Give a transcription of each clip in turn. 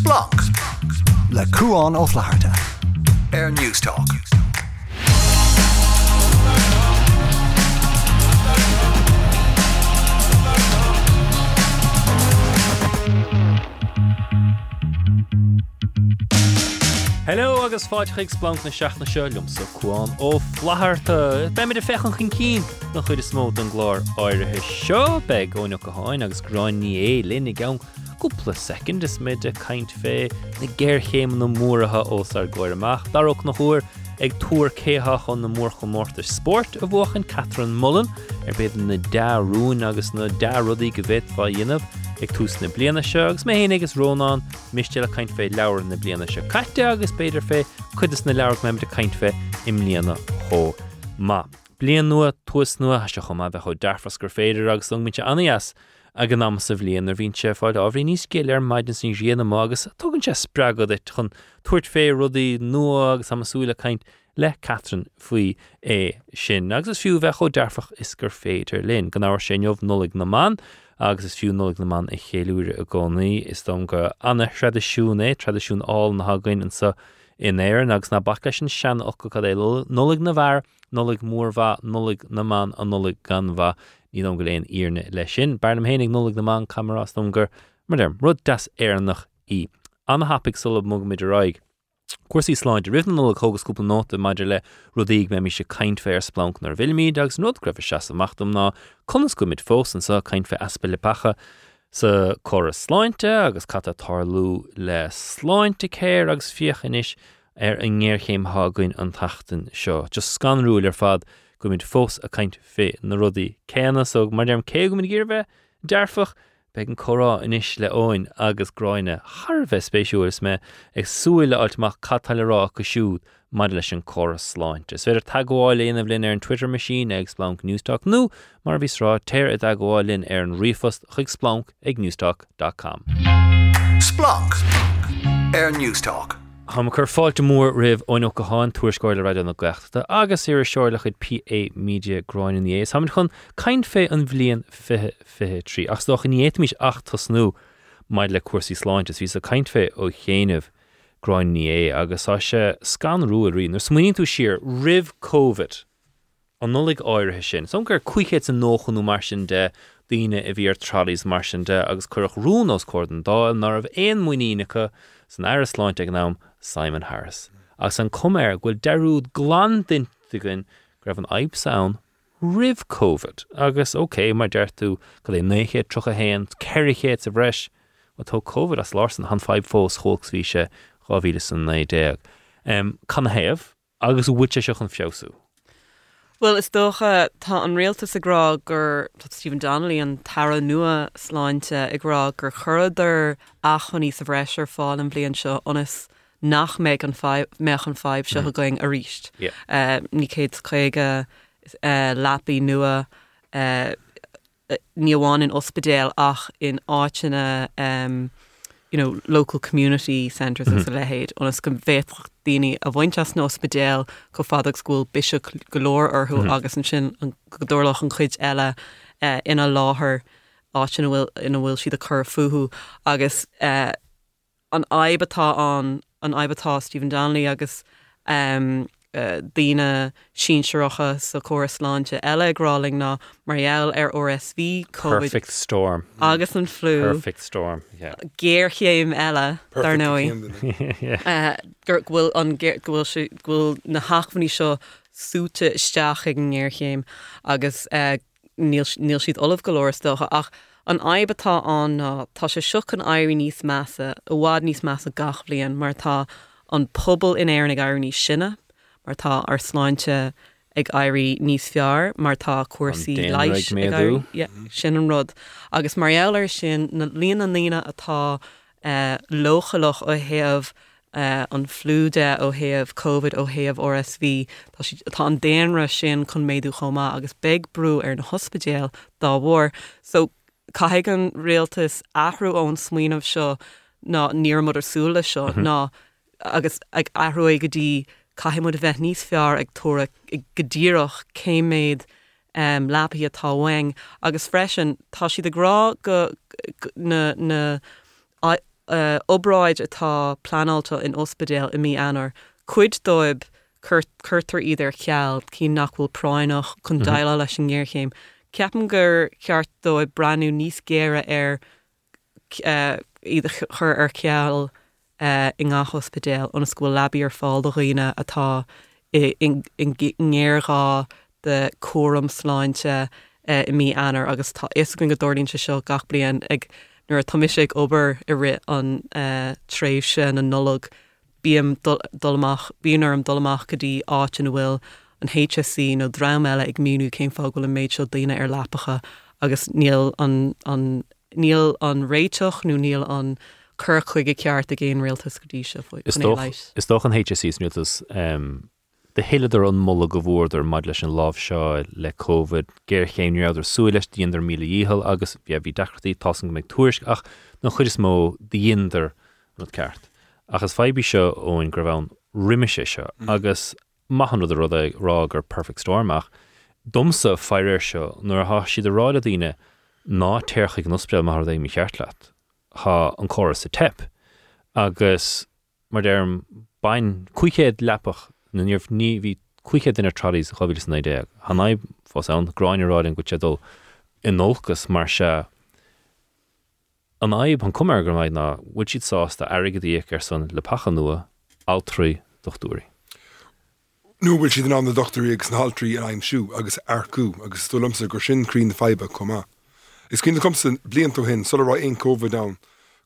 Splanc le cuaán ó flaharta. Air Newstalk. Hello agus fáidchaigh blank na seaachna selumm sa cuaán ó flaharta be me de fechan chin cín nach chuid is smó an glár áirithe seo be óine go háin agus gráinní é linnig gan cúpla second is mid a caiint fé na ggéirchéim na móratha os ar ggóir amach Darach nach chuair ag túair cétha chun na mór go mórtar sport a bhchan Catherine Mullen ar beidir na darún agus na darrudaí go bhéit fá dionmh ag tús na bliana segus mé héana agus rónán misiste a caiint fé leabhar na bliana se caiite agus beidir fé chuidir na leabhar meim de caiint fé im líana ó má. Blian nua tuas nua se chum bheith chu defras gur féidir agus lungmite anas a gan am sa bblion ar bhín sé fáil. Áhrí níos céile ar maididen sin riana mágus tugann sé spragad chun tuairt fé rudaí nua agus samsúla caiint le Catherine faoi é sin. Agus fiú bheith chu defach is gur féidir linn. Gan áhar sé neomh nulig na man agus is fiúnóleg na man i chéúre a gcónaí. Is dom go anna tradiisiúna tradiisiún á na hagain an sa in éir agus na bacha sin sean och go é nolig na bhar nolig mórha nolig na man an nolig ganha í an go léon íne lei sin, Barnam hénig nolig na man camerarás domgur mar derm rud das éannach í. Anna hapig sul mug mid raig. Cuasaí sláid rihan le chogasúpla nóta maidir le rudíigh me mi se caiint féir splank nar bhilmí agus nó greibh se amachtam ná. Conas go mit fósan sa caiint fé aspa le pacha. Sa choras sláinte agus cat tarlú le sláinte céir agus fiochan isis ar an ggéirchéim hágain an tatan seo, just scanrúil ar fad go mit fós a caiint fé na rudaí céna so mar dearm cé go ggéirbheith dearfach be an chorá inis le óin agus groine Harbheith spéisiúras me ag suúile altach catalrá go siúd mar leis an choras sláint. Is féidir tagháil léana blin ar an Twitter machine ag splank Newstalk nó mar bhís rá téir a agháilinn ar an rifast chuig splank ag newstalk.com. Splanc Air Newstalk. Tá chur fáilte mór rih óin go háin tuairscoil radio na gleachta agus ar seirla chud PA Media groinin ééis Tá chun caiin fé an bblion fithe fithe trí ach do in éitmís 8 tasnú maid le cuasaí sláintes ví a caiint fé ó chéanamh groin ní é agus á se scan ruúí nar smuoinn tú siar rih COVID an nolig áirithe sin. Som gur cuiichéad an nóchanú mar sin de daine a bhí tralís mar sin de agus chuch rúnás cordon dáil nar ah éon muoínecha san airasláint ag nám Simon Harris. agus an cuméir ghfuil deúd glán dintugann greibh an aib sound rih COVID agus oké mar deirú go é néchéad trocha héan ceirichéad sa bhreis tá COVID as lásan han feib fós chóchshí se ráhíle san na déag. Um, Can héamh agus bhuiite seach an fiosú. Well is dócha tá an réaltas ará gur Stephen Donnelly an tara nua sláinte agrá gur churadidir achoní sa bhreisir fáil an blion seo onas nach méid an meach an fáib se go going a ríist. Ní céad chuige lápaí nua níomháin in ospedéal ach in áitina um, you know, local community centres mm -hmm. a lehéid onas go bhéach daine a bhainteas nó ospedéal go school bis golóir orthú mm -hmm. agus an sin an godorlach an chuid eile uh, ina láthair áitina bhfuil ina bhfuil siad a chur fuú agus uh, an aibatá an an aibatá Stephen Donnelly agus um, uh, díine síseocha sa choirláinte eileráling ná marall ar OSV Perfect storm. Agus an flú Perfect storm Géirchéim eile dar nói gur bhfuil an bhfuil na hachfaní seo súte isteach ag an ggéirchéim agus uh, níl siad olah golóirstocha ach an aibatá an ná tá sé siach an airí níos measa a bhád níos measa gach blion mar tá an pobl in éan ag airí sinne mar tá ar sláinte ag airí níos fear mar tá cuasaí leiis sin an rud. Agus marir sin na líana an líine atá uh, lochalach ó heamh uh, an flúde ó heamh COVID ó heamh RSV tá an déanra sin chun méadú chomá agus beg brú ar na hospedéal dá bhór so caiigh an réaltas ahrú ón smuoinmh seo ná níormod arsúla seo mm -hmm. ná agus ag ahrú go dtí caiimú a bheith níos fear ag tóra godíireach céméid um, lápaí atáhaing agus freisin tá siad ará go na, na uh, obráid atá planálta in ospedéal i mí anar, chuid dóib chuirtar idir cheall cí nachhfuil práinach chun daile leis an ggéirchéim. Ceapan gur ceart dóibh breú níos géire ar iad chur ar ceall i ngá hospedéal an scoil labí ar fáil do riine atá ngéirá de cuam sláinte i mí anar agus tá is gon go dúirlínse seo gach blion ag nuair a toimiisiigh ober i ri an tréh sin an nolog. Bíam dolach bíonar am dolach go dtí áit in bhfuil an HSC nó drám eile ag míú céim fágil an méid seo daine ar lápacha agus níl an níl an réiteach nó níl an chur chuige ceart a géon réaltas godí se foioi. Is doch an HSC nutas de héileidir an molla go bhór maid leis an láh seo le COVID géir chéimúidir súiles díonidir míle íhall agus bhí bhí dechartaí tasan go méid tuairis ach nó chuir is mó díonidir nó ceart. Agus febí seo óin gur bhhain riimiise seo mm. agus maihan rud rud rá gur perfect stormach, domsa fearir seo nuair há siad a ráile daine ná teircha an osspeil mar é mi cheart leat. Tá an choras sa tep agus mar derm bain cuichéad lepach na níorh ní hí cuichéad inar tradiís chohí na idé. Hanna fás an gráinráin go tedul inolgus mar se an aib an cumar go na bhid siad sásta aigeíoh ar san le pachan altrí dochtúí. Nu bhfuil siad an na doctorí agus an haltrií a aimimsú agus aircú agus stolamsa gur sin crin feibe comá. Is cin komsa bliantú hin so ein COVID da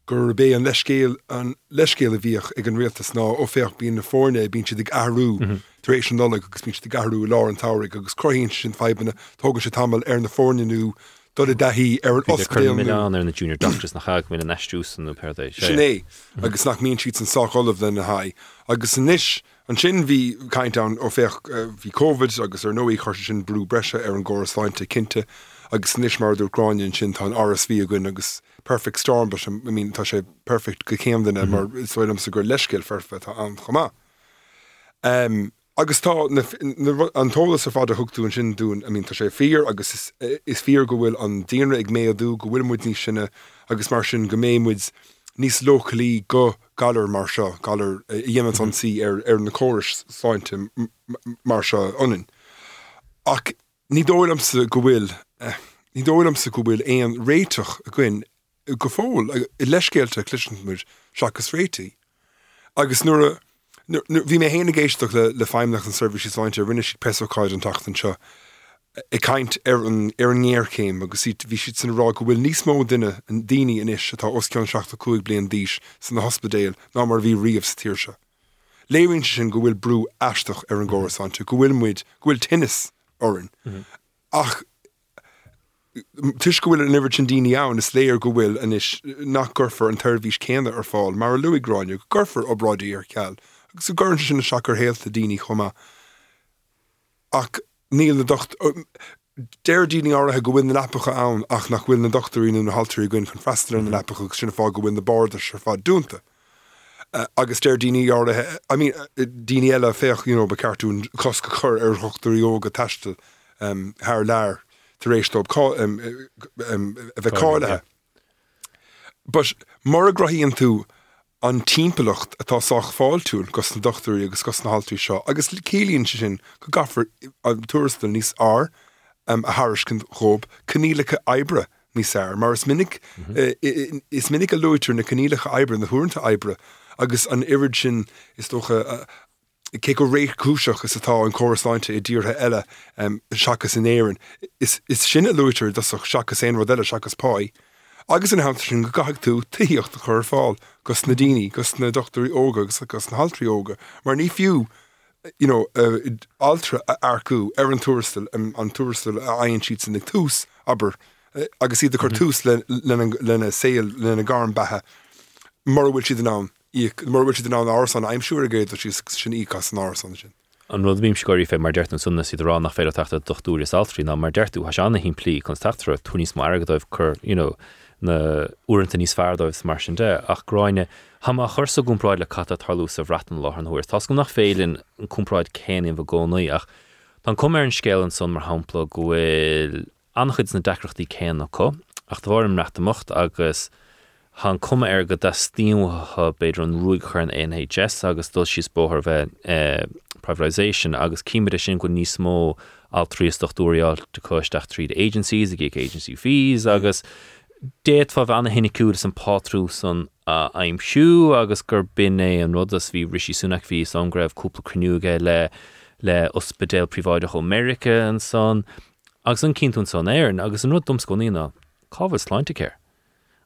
gur bé an leiscéil an leiscéile bhíoch ag an réaltas ná ó féoch bíon na fórne bín si ag ahrú mhm. taréis an dola agus bín garú lá an táric agus crohén sin febanna tógan se tamil ar na fórneú do a dahíí ar an oscaileán ar na junior doctors nach chaag mí na neistúsan per Sinné agus nach mín siad an sácholah den na haid agus san níis an sin bhí caiint an ó féch hí COVID agus ar nóí chu sin brú breise ar an ggóráinte cinnte agus níos marú gráin sin tá RSV a gunn agus perfect storm mín tá sé perfect go céamdanna mar isfuilm sa gur leiscil ferfe tá an chomá. Um, agus tá antólas a fád a thugtú an sin dún a mín tá sé fír agus is fír go bhfuil an déanra ag méadú go bhfuilmuid ní sinna agus mar sin go mémuid níos localí go galar mar seo galar dhéman an si ar ar na choris sáinte mar seo onin. Ach ní dólam sa go bhfuil ní dólam sa go bhfuil éon réiteach a gin go fóil i leiscéalte cliisimuid seachas réiti. agus nuair bhí mé héna géisteach le le feimnach an serviceáinte rinne si peáid an tatan seo. I kaint mhm. ar an ar an néircéim agus bhí siad san rá go bhfuil níos mó duine an daine in isis atá osceann seachta cuaig blion díis san na hospedéil ná mar bhí riomh tíir se. Léirn sin go bhfuil brú eisteach ar an ggórasáinte, go bhfuil muid gohfuil tinnis orin. Ach tuis go bhfuil an Everton daine ann is léir go bhfuil an is nach gurfar an thuirhís céanna ar fáil, mar a luigráinú gurfar obrádaí ar ceall, agus go gurn sin na seachar héalta daoine chuma ach níl na déir díine áthe go bhfuin na lepacha ann ach nach bhfuil na doctoríú na haltarí gunn chun freistal na lepacha sinna fá go bhfuin na borda se fá dúnta. Uh, agus déir daine áthe I mean, uh, eile féoch you know, be cartún cosca chur ar chochtarí óga teiste um, leir tar rééis stop bheith cáilethe. Bas mar a grohíonn tú an timpmpelacht atá soach fáiltún gus na dochtarí agus gus na haltú seo, agus célíonn se sin go gafar an tústal níos ár um, a Harriscin chob canílacha ebre níos air, mar is minic mm -hmm. uh, is minic a loúir na canílacha ebre na thuúnta ebre agus an irid sin is toch a, cé go réich cúiseach is atá an choráinte i ddíortha eile um, seachas in éan. Is, is sinna luúir dasach seachas éon rud eile seachas páid. Agus in ham sin go gaag tú taíocht a chur fáil gus na daine, gus na doctorí óga agus gus na haltrií óga, mar ní fiú you know, uh, altra arcú ar an tústal um, an tústal a aon siad san ag túús aber uh, agus iad a chu túús lena saoil lena gar bethe mar bhfuil siad ná mar bhfuil siad ná ásan aimimsúr a géad a si sin íchas an ásan sin. An rud bhím scoirí fé mar deart an sunna si rá nach féile tata dochtúris altrí ná mar deirú has anna hín plí chun tatra túníos mar agadóibh chur you know, na uanta níos feardóibh mar sin de ach gráine ha a chursa gúnráid le cat tarlú sa bhratan lá an thuir. Tás go nach félinn an cúmráid céann bh gcónaí ach Tá cum an scéalan son mar hapla gohfuil anchuid na decrochttaí céan có ach bhharm reachtamocht agus Han cum ar go stíomthe beidir an ruúig chu an NHS agus dul síos bóthir bheith uh, privatization agus cíimiide sin go níos mó al tríochtúíáil de chuisteach tríd agencies a géic agency fees agus déad fá bhena hinna pátrú san a aim siú agus gur bin é an rudas bhí risí sunnach ví an greibh cúpla cruúge le le ospedéil priváideach Amerika an san agus an cinún san éan agus an ru domscoína cáhah sláinte céir.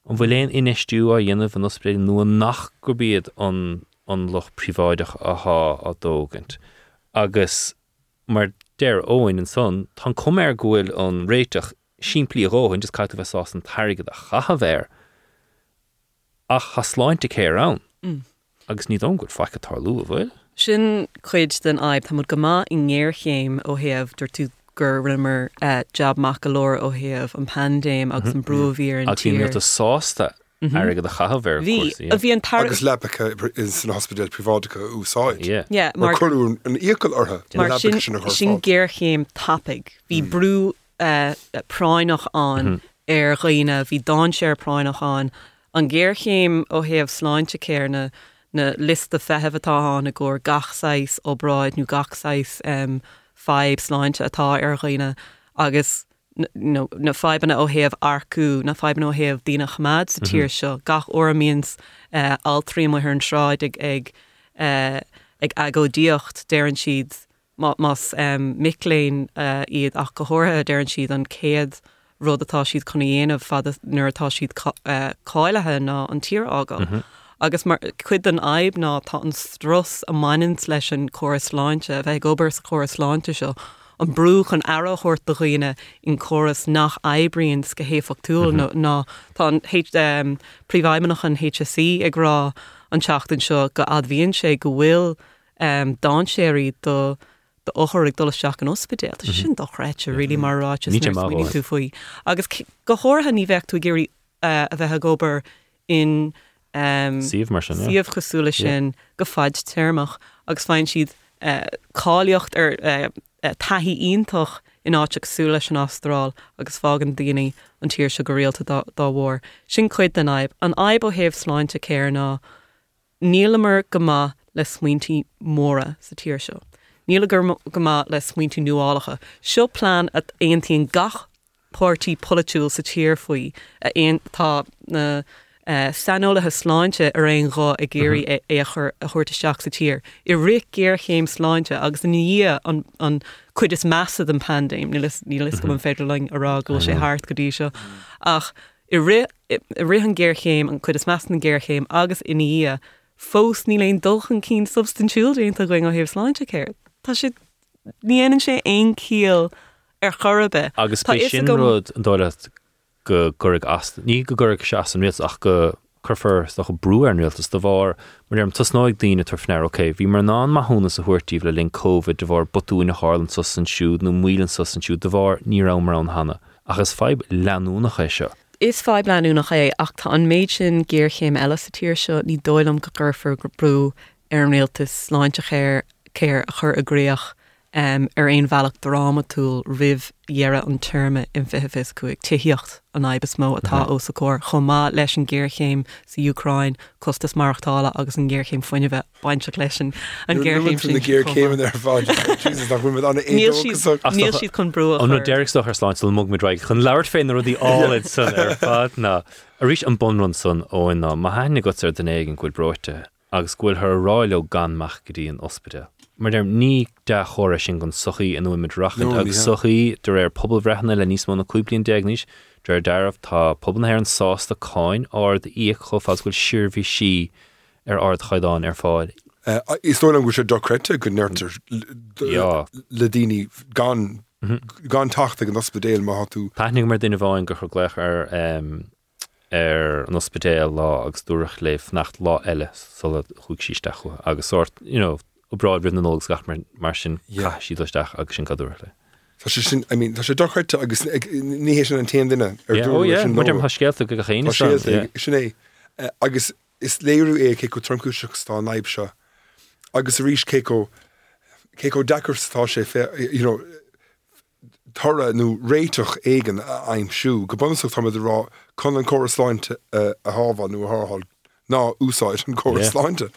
an bhfuléon inistú a dhéanamh an ospedéil nua nach go bíad an an loch priváideach athá a dógant. agus mar déir óin an son tá cuméir gohfuil an réiteach siimplíí róhann just caiitu bheitá an tairigad a chahabhéir ach chasláinte cé an mm. agus ní don goil feice tar lu a bhfuil. Sin chuid den aib tá go má i ngéirchéim ó heamh dur tú gur rimmer jobach golóir ó heamh an pandéim agus an brovír an tí a sásta agad a chahabhar hí a bhí an tar agus lepacha eh, is an hospital privádacha úsáid mar chuún an ícail ortha sin ggéirchéim tapig hí mm. brú uh, práinnach an mhm. ar roiine hí dá sé práinnach an. Ggéirchéim ó heamh sláinte céirna na lista fehebhtá na ggóir gachsáis ó braid nó gachsáis um, feib sláinte atá ar roiine agus no, na febanna ó héamh arcú na feban ó héamh dína chamad sa tíir seo. Gach óíns uh, al trí mar an sráid ag ag uh, ag agódíocht déan siad mas um, miléin uh, iad ach gothirithe déan siad an céad rud atá siad chuna dhéanamh fad nuairtá siad cáilethe ná an tír ágan. Mm -hmm. agus mar chud an aib ná tá an stras a mainins leis an choras láinte, bheith gobar sa choras láinte seo an brúch an arahort do chuoine in choras nach ebrions go héfachtúil mm -hmm. ná tá um, príomhaimeach an HSC ag rá an teachtain seo go adhíonn sé go bhfuil um, dá séirí do ochir dul seach an mm -hmm. sin dochreite ri marrá tú faoi. agus go háirtha ní bheith tú géirí uh, a bheitthe gobar in um, Síomh mar sin Síomh chosúla sin go fáid termach agus fáin siad uh, cáíocht ar uh, uh, taihí ionintach in áiteachsú leis an Austrráil agus fágan daine an tíir se go réalta dá bhór. Sin chuid den aib an aib ó héobh sláinte céir ná nílamar go má le smuointí móra sa tíir seo. Níla gur go le smuointí nuálacha. Seo plán a aontaíon gach pátí polúil sa tíir faoi a aon tá na Uh, Sanolalathe sláinte ar réon rá a géirí mhm. é chur a chuirta seach sa tír. I ri géir chéim sláinte agus ní an chuid is measa an pandéim ní lis go mhm. an féidirling ará goil sé háart go dtí seo ach i ri an ggéirchéim an chud is meas an ggéirchéim agus in í fós ní leon dulchan cín substantiúildaonnta going á hih sláinte céir. Tá si níanaan sé éon cíal ar chorbe. Agus sin rud an dóile go gurig as ní go gurig se an riad ach go chufir go breúar nuiltas do bhar mar am tasnáid daine tar fneir oké, hí mar ná má húna a thuirtíh le linn COVID de bhar botúna hálan sos an siúd nó mílan sos an siúd de bhar ní ra mar an hanna agus feib leanúna ché seo. Is feib leanú nach é ach tá an méid sin ggéirchéim eile sa tíir seo ní dóilm go ggurfur go brú ar an réaltas sláinte chéir céir a chur agréoch um, ar éon bhealach drama túl rihhearra an terme in fifis chuig tuíocht an aibes mó atá ó sa cór chomá leis an ggéirchéim sa Ucrain costas marachtála agus an ggéirchéim foiine bheith baintse leisin an ggéirchéim ar fáid Níl siad chun brú an deirstoch ar sláintil mug midreig chun leir féin rudí áid san ar fad ná a rís an bonrun san óin ná. Má haine go ar den éigen chuil broite agus ghfuil th ráile ganmach go dtíí an ospite. Mar derm ní de chóir sin gon sochií an nuimiid rachan agus sochií dur ar poblbrechna le níos mna cúblion deagníis dre deirmh tá poblna ar an sásta cáin á de íoh choáilhfuil siirhí si ar ard chaidáin ar fáid. Uh, is tó an go sé dorete go nertar le daine gan mhm. gan tacht an ospedéil má tú. Pening mar duine bháin go chu gléich ar ar an ospedéil lá agus dúach léh nacht lá eile sol chuig síistechu agus sort you know, ó braid rinne nógus gach mar mar sin síisteach agus sin cadú le. Tá sin tá sé dochairte agus níhé sin an te duine ar hascéalta go chéine sin é. Eh, agus is léirú é ché go tromcúiseach tá naib seo. Agus a ríis céó céó dechar tá sé thora nó réitoch éigen aimimsú, go bunach tá rá chun an choirláinte a hábha nó athhall ná úsáid an choirláinte.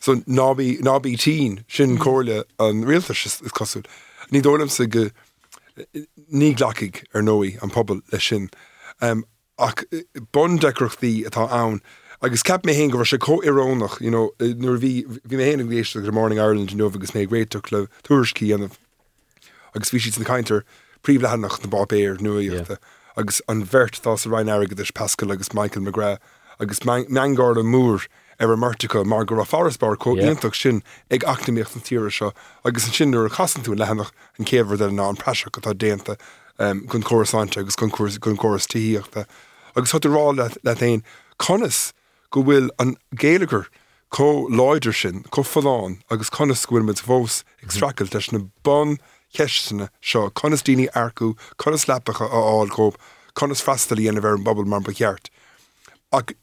So nábí nábí tí sin cóirle an réalta is cosú. Ní dólam sa go ní glaigh ar nóí an pobl lei sin. Um, ach bon decrochttaí atá ann, agus cap mé hen go se có irónach nuair bhí bhí mé héana géiste go Morning Ireland nó agus mé gréach le tuaircí anmh agus bhí si na caiintear príomhlehannach na Bobbéir nuíta agus an bhirt tá a rein agad Pascal agus Michael McGra agus meangá a múr ar martica mar go a Forestbar cóíonach sin ag actimíocht an tíire seo agus an sinú a chaú lehanach an céhar de ná an preise go tá déanta gunn choáinte agus gunn choras tííochtta. agus hat rá le le éon conas go bhfuil an géalagur có láidir sin có fallán agus conas gohfuil mit bhós extrail leis na bon cheistena seo conas daoine arcú conas lepacha á áilcób conas freistalí ana bhar an bobbal mar becheart. Ach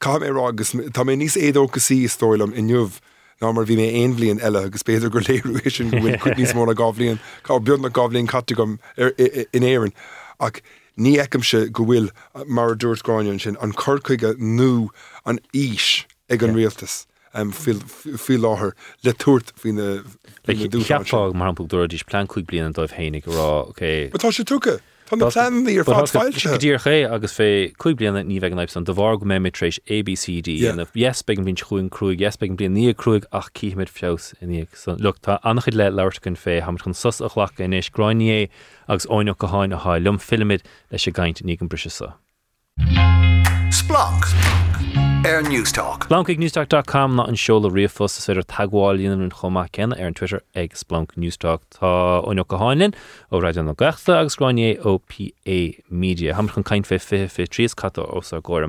Ca mé agus Tá mé níos édógus sí stoilm in jumh ná mar bhí mé éon blion eile agus beidir gur léirú sin bhfuil chu níos mór a gáblíonn cá beod na gáblíonn catgam in éan ach ní eicem se go bhfuil mar dúirtáin sin an chucuige nó an ís ag an rialtas. Um, fi láthair le tuairt hí dúpá mar anúirdís plan chuig blian an dóibh hénig rá. Tá sé tucha. Planníar fáiltír ché agus fé chuig blianana ní bheith naib an do bhar go métrééis ABCD an yes begin bín chuún cruúig, yes begin blian ní cruúig ach cíimiid fios iní luchtá annachid le leirrta chun fé ha chun sus a chhlacha inis groiné agus óineach go háin a háil lum filmid leis sé gaiint ní an brise sa. Splanc. Air Newstalk. Blankig newstalk.com ná an seola riomfos is féidir tagháilíon an chomá cena ar an Twitter ag Splanc Newstalk tá óine go ó radio na gachta agus gráine OPA Media. Ham chun fé fi fé tríos catá os a ggóir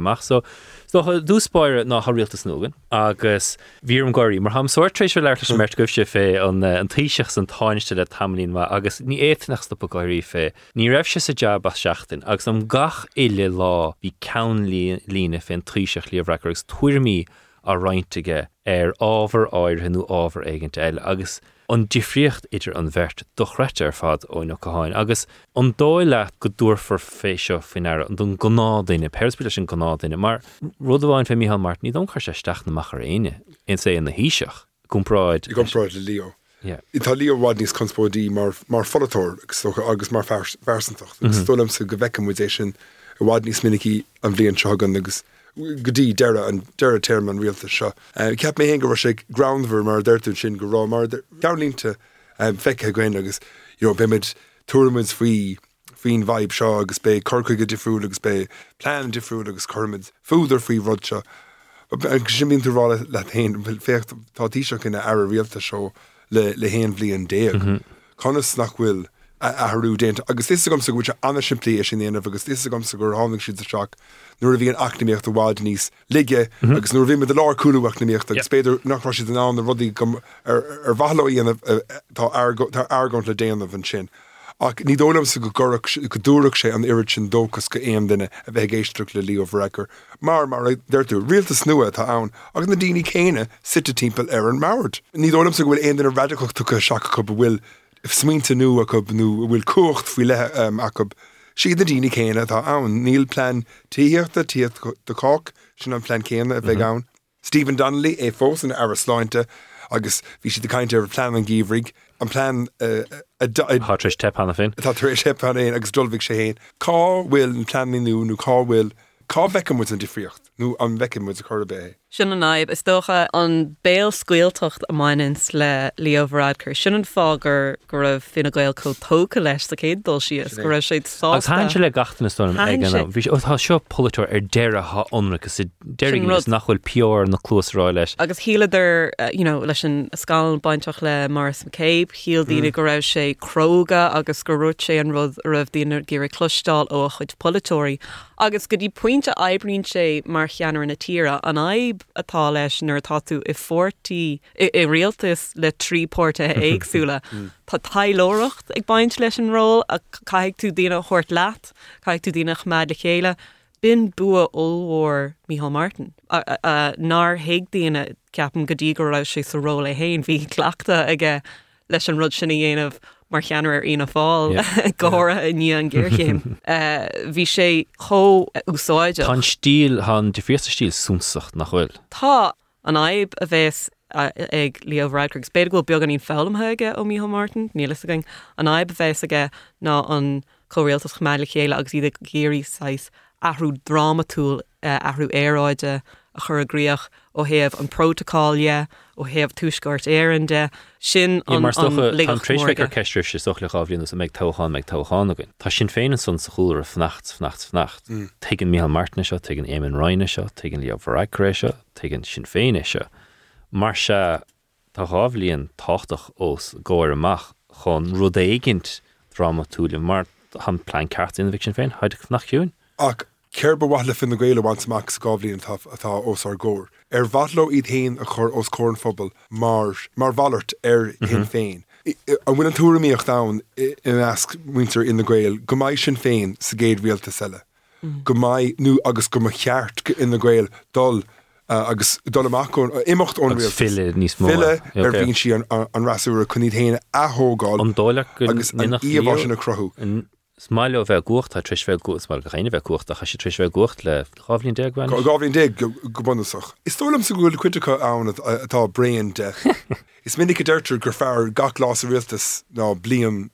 So dúspáir ná thoíaltas nógan agus bhí an goirí mar ham soirtrééis leir sem hmm. mert goh se fé an eh, an tíiseach táiste le tamlín má. Agus ní éitnachsta po goirí fé. Ní raibh se sa jab a seachtain agus am gach ile lá hí cean lína fé tríiseach líomhreagus tuairmí a reintige ar ábhar áir hinú ábhar aigenint eile. Agus an difriocht idir an bhirt dochreite ar fad óach go háin. agus an dóile go dúrfar féisio finar an don gonádaine perspéile sin gonádaine, mar rud bháin fé míhall mar ní don sé steach naach ar aine in sé in na híiseach gomráid gomráid le lío. Itá líomhhad níos conspódí mar mar folatóir agus mar versantacht. Stolam mhm. sa go bhecamidéis sin a bhád níos minicí an bblion segan agus godí deire an deire term an rialta seo. Uh, Ceap mé hen go sé groundver mar deirú sin go rá mar galínta um, feice goin agus bimid tournaments faoi fin vibe seo agus bé corcaige difriú agus bé plan difriú agus chumid fúdar faoi rud seo. sin bín túrá le héin fécht tátí seo cinna ar rialta seo le le héan blion déag. Conas nach bhfuil athú déint, agus is gom sa go anna siimplí sin éanamh agus is gom sa gur hánig siad seach nuair a bhí an acnaíocht a bhád níos lige agus nuair bhí me lá coolúachnaíocht agus spéidir nachrá si ná na rudí ar bhalaíanamh tá airgant le déanamh an sin. ach ní dólam sa go go dúach sé an iiri sin dóchas go éon duine a bheith géisteach le líomh record. Mar mar d'irú rialtas nua tá ann agus na daoine chéine site timppel ar an mát. Ní dólam sa bhfuil aon ar radicoch tu seach go bhfuil if smínta nu a nu bhfuil cuacht fao le um, a siad a dína chéine tá ann níl plan tííochtta tí deách sin an plan céine a bheith ann. Stephen Donnelly é fós an ar sláinte agus bhí si de caiinte ar plan an gíomhrig an plan Táéis te anna fin. Tá éis te agus dulbhíh sé héin. Cá bhfuil an planú nó cá bhfuil cá bhecem mu an difriocht nó an bhecem mu a chobé. Sin an naib is dócha an béal scuiltocht a mainins le líomhrád chur sin an fágur gur raibh fina gail có tóca leis a céad dul sios go raibh sé tá se le gatainna sto bhís ótá seo polyúir ar deire haionragus sé deing nachhfuil peor na clúsrá leis. Agus híileidir uh, leis an sáil baintach le Mars McCabe, híal dína mm. go raibh sé croga agus go ruút sé an rud raibh dínar gur clústáil ó chuid polytóí agus go dtí puinte ebrín sé mar cheanar na tíra an aib atá leis nar táú i fortí i le trípórta éagsúla. Mm. Tá tailóirecht ag baint leis an ró a caiig tú dína chót leat, caiig tú dína meid le chéile, bin bua óhór Mihall Martin. nar héag díana ceapan go ddígur ra sé sa ró le héin hí chclaachta aige leis an rud sinna dhéanamh mar cheanar ar ina fáil gára a ní an ggéirchéim. Eh, bhí sé cho úsáide. Tá stíl han de fiesta stíl súnsacht nach. Tá an aib a bheits ag spéidir goil beag an íon fellmtheige ó mí Martin, nílas aing an aib a bheits aige ná an choréaltas gemeile chéile agus iad géirí 6 ahrú dramatúil eh, ahrú éráide a chur aríoch ó héamh an protocolle ó héamh túsgart éande sin tréisvegur ceistú sé soch le gáblín a méid toáin meid toáin agan. Tá sin féin san sa chúr a fnacht fnacht fnacht. Mm. Tegin míhall Martna seo tegin éman Reine seo, tegin líomh Verréré seo, tegin sin féine seo. Mar se tá gáblíonn táach os ggóir amach chun rudéigint dramatúlim mar han plein cart in sin féin, haidir nach hiún? Ach Ceir bhhaile fin na gréile bhaint mac gáblíon atá os ar ggóir. Ar bhatlo iad héin a chur os cór fphobal mar mar bhallart ar hin féin. an bhfuil an túraíocht da in asc muinter in na gréil, go maiid sin féin sa géad rialta selle. Go maiid nu agus go cheart in na gréil dul agus dul amachún imimecht ón fille níos fille ar bhín si an rasúra chuní héine athógáil an dóile agus íomhá sin na crothú. Smaile bheith gocht a tris bheith gocht mar chéine bheith gocht a sé tris bheith gocht le gáblín de goin. Gáblín de go bunach. Is tólam sa gohfuil cuiitecha ann atá brein de. Is minic deirtar gur fear gach lá a rialtas ná bliam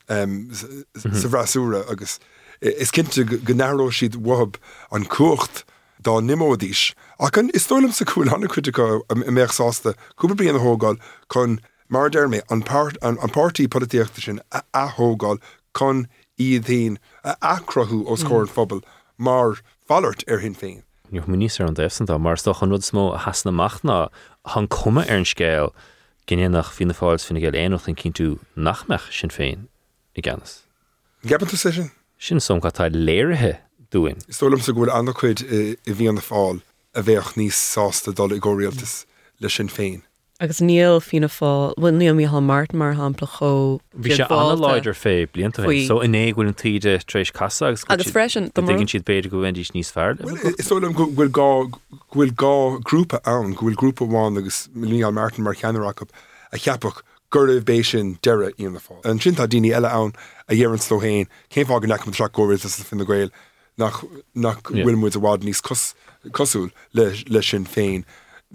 sa agus is cinnte go náró siad wahab an cuacht dá nimódíis. A chun is tólam sa cool hanna cuiitecha méachsásta cúpa blion thógáil chun mar dermé an pártíí políochtta sin athógáil chun iad hín a acrothú ó scóir mm. fphobal mar fallart ar hin féin. Joch mu níos ar an defsanta mar stoch an rud smó a hasna machna han komme ar an scéil gné nach fin fáils finna geil éoch an cinú nachmeach sin féin i gceannas. Gapan tú sin? Sin som gotá léirithe dúin. Stolam sa gohfuil an chuid eh, i bhí an na fáil a bheith níos sásta dul i ggóíaltas le sin féin. Agus níl fina fá bhfuil níl míá mart mar hapla cho Bhí sé an leidir fé blianta so in éhfuil an tiide trééis casa agus agus freisin ginn siad beidir go bhaindís níos fear. Isóm bhfuil bhfuil gá grúpa ann gohfuil grúpa bháin agus milí an Martin mar cheanach a cheapach gurh bééis sin deire íon na fá. An sin tá daine eile ann a dhéann slóhéin, céim fá an necham tre goir fin na gréil nach nach bhfuilmuid a bhád níos cosúil le sin féin.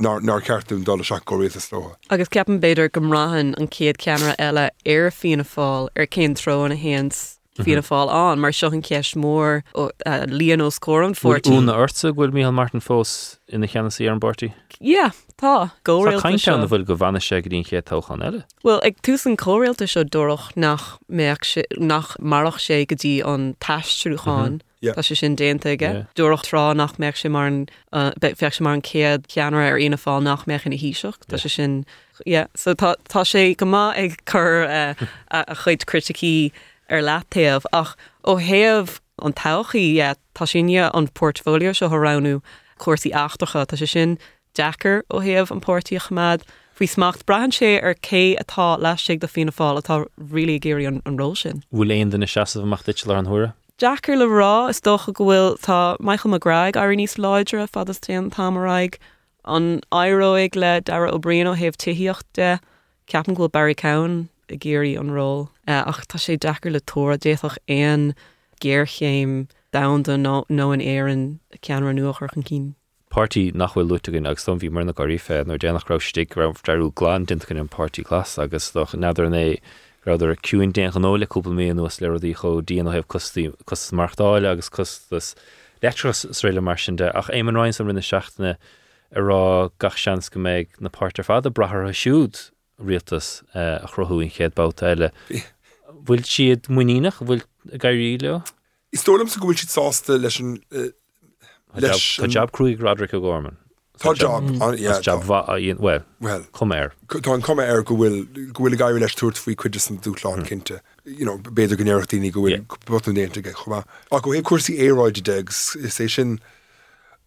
Nar ceartún dola seach go rééis slóha. Agus ceapan beidir gomráhan an céad ceanra eile ar fina fáil ar cén tro a hés mhm. fina fáil an, mar seo an ceis mór ó líonós cóm fortúna orsa bhfuil mí Martin fós ina cheanasí ar an bortí? Ja, tá Goáin bhfuil go bhana sé dín ché táchan eile? Well ag tús an choréalta seo dúch nach nach marach sé go dtí an taistrúáin. Mhm. Tá sé sin déantaige. Dúach rá nach meach sé mar uh, fe sem mar an céad ceanar ar ina fáil nach meach in híiseach, Tá sé sin tá sé go má ag chur uh, a chuid criticí ar letéamh ach ó héamh an tochaí tá sinne an portfolio se thoránú cuasaí achtacha. Tá sé sin Jackar ó héamh an portíí chamad, Bhí smacht brahan sé ar cé atá leiigh do fina fáil atá rilí géirí an ró sin. Bhfuil éon duna seaamach dit le an thura? Jackar le rá is docha go bhfuil tá Michael McGrath ar níos leidre fadas téan tamaraig an airóig le dar ó Brino heh tuíocht de ceapan ghfuil Barry Cowen a géirí an ró eh, ach tá sé dechar le tóra déach éon géirchéim damda nó an éan ceanra nuachar an cín. Party nachhfuil luútegin agus som bhí marna goí fé nó dénach rastig ra dreú glán dintain an party class agus doch nadidir é Raidir cuúin déan ganóla cúpla mé nuas leí cho díana heh cos marchtáile agus cos letras sréile mar sin de ach émanráin sam rinne seachtainna ará gach sean go méid napátar fád a brathar a siúd rialtas eh, a chrothúin chéadbát eile. Bhfuil siad muíach bhfuil gairí le? Is tólam sa gohfuil siad sásta leis eh, Tá jab cruúig Roderick a Gorman. Tá job job well well com air Tá an com air go bhfuil gohfuil gaiir leis túirt faoi cuiidir san dúláán cinnte beidir gonéirtíí go bhfuil botnéige chumá a go hé cuasaí éráide degus is é sin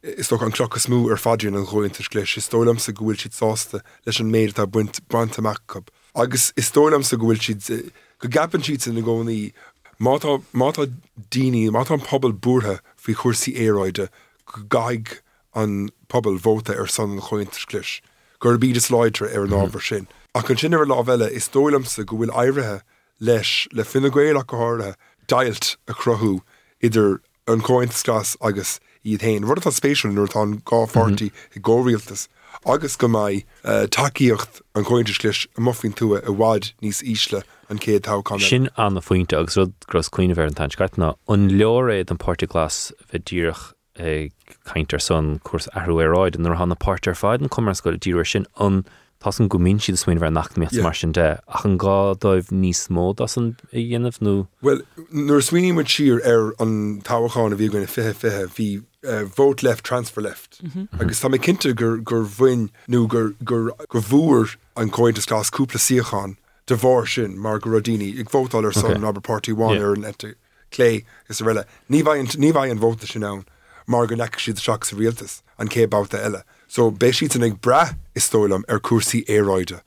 is tó an clocha smú ar fadíon an ghóintas léis is tólam sa gohfuil siad sásta leis an méid a buint brandtamach agus is tólam sa gohfuil siad go gapan siad san na gcónaí mátá daine mátá an pobl búthe fao chuirsaí éráide go gaig an pobl bóta ar san an chointersclis. Gur bí is leidre ar an ábhar sin. A chun sin ar láhile is dólamsa go bhfuil airithe leis le finnagéile go háirthe dailt a crothú idir an cóintglas agus iad hain. Rud atá spéisiú nuair tá gáhartaí i ggórialtas. agus go mai uh, takeíocht an cointelis a muffin tú a bhád níos ísle an cé tá Sin an faointe agus rud gros cuioine bhar an tanscaitna an leoréid an Portglas bheit ddíoch caiintear son cuas ahrúráid an hanna páirtar fáid an cummar go ddíir sin an Tás an gomín siad smoin bhar nach mé mar sin de ach an gá dóibh níos mód as an dhéanamh nó? Well nuair swinine mar siir ar an táhaáin a bhí goinna fithe fithe hí uh, vote left transfer left. Mm -hmm. agus tá cinnte gur gur bhain nó gur gur gur bhúr an cointas glas cúpla siochan de bhór sin mar go rodíine ag bhótáil ar son Robert Partyháin ar an ete lé is riile ní bhaid an bhóta sin nán mar go neic siad seach sa rialtas an cébáta eile. So bé siad an ag bre is tólam ar cuasaí éráide.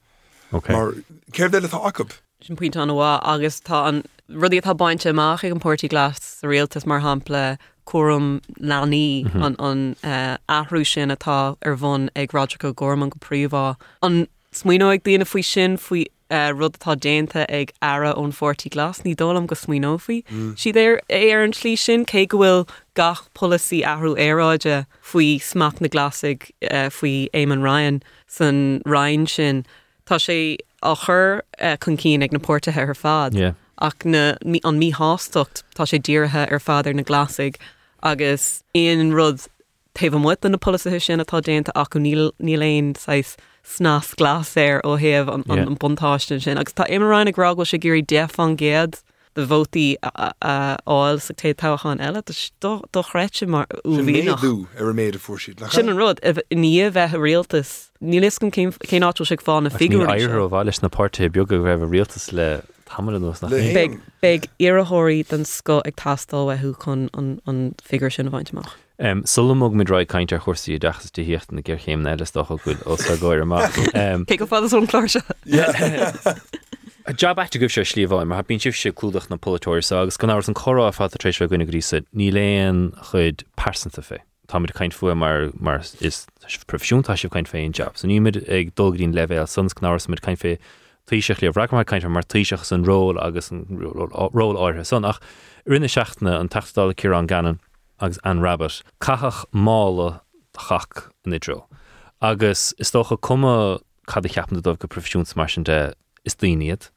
Okay. Mar céir déile tá acu. Sin puint an bhá agus tá an rudí tá bainte amach ag an Portí glas sa réaltas mar hapla cuam lení mm -hmm. an, an uh, ahrú sin atá ar bhain ag ráide go gorman go príomhá. An smuoine ag dtíana faoi sin faoi uh, rud atá déanta ag ara ón fortí glas, ní dólam go smuoófaí. Mm. Si é ar an slí sin cé go bhfuil gach policy ahrú éráide faoi smach na glasig uh, faoi éman Ryan san Ryan sin. Tá sé á chur uh, chun cín ag napórtathe ar fad. Yeah. ach na, an mí hástocht tá sé ddíirthe ar fáidir na glasig agus éon rud taobh mu an na polithe sin atá déanta ach go níléon seis snas glas éir ó héamh an, an, an buntáiste sin, agus tá imráin aráil sé gurí def an géad de bhótaí áil sa té táchan eile do chréite mar úhíú ar méid a fuisiid. Sin an rud ní bheith a réaltas, ní lis cin cé áú se fá na fiú ó bhhaile na páirte beag go raibh réaltas le Beg iirethirí den sco ag tastal bheithú chun an figur sin bhaintach. Um, Sulamog mid roi caiintear chósaí dechas de hiocht na gur chéim eiles do chuil os ggóir amach. Pe go fád ón chláir se? Job eite goh se slíomháin, mar bín sih se clúdach na Poltóir agus gan an chorá fá a trééis gona grísa, ní léon chud persanta fé. Táid caiint fu mar mar is profisiúntá sih caiin féin job, so níimiid ag dulgrín levé suns gnáras mid caiin fé tuiseach le bhra mar caiintear mar tuiseach san ról agus an ról áirthe son ach rinne seachna an tastal cur an ganan agus an rabbit cathach mála chach in agus is tócha cuma cad cheapna dómh go mar sin de is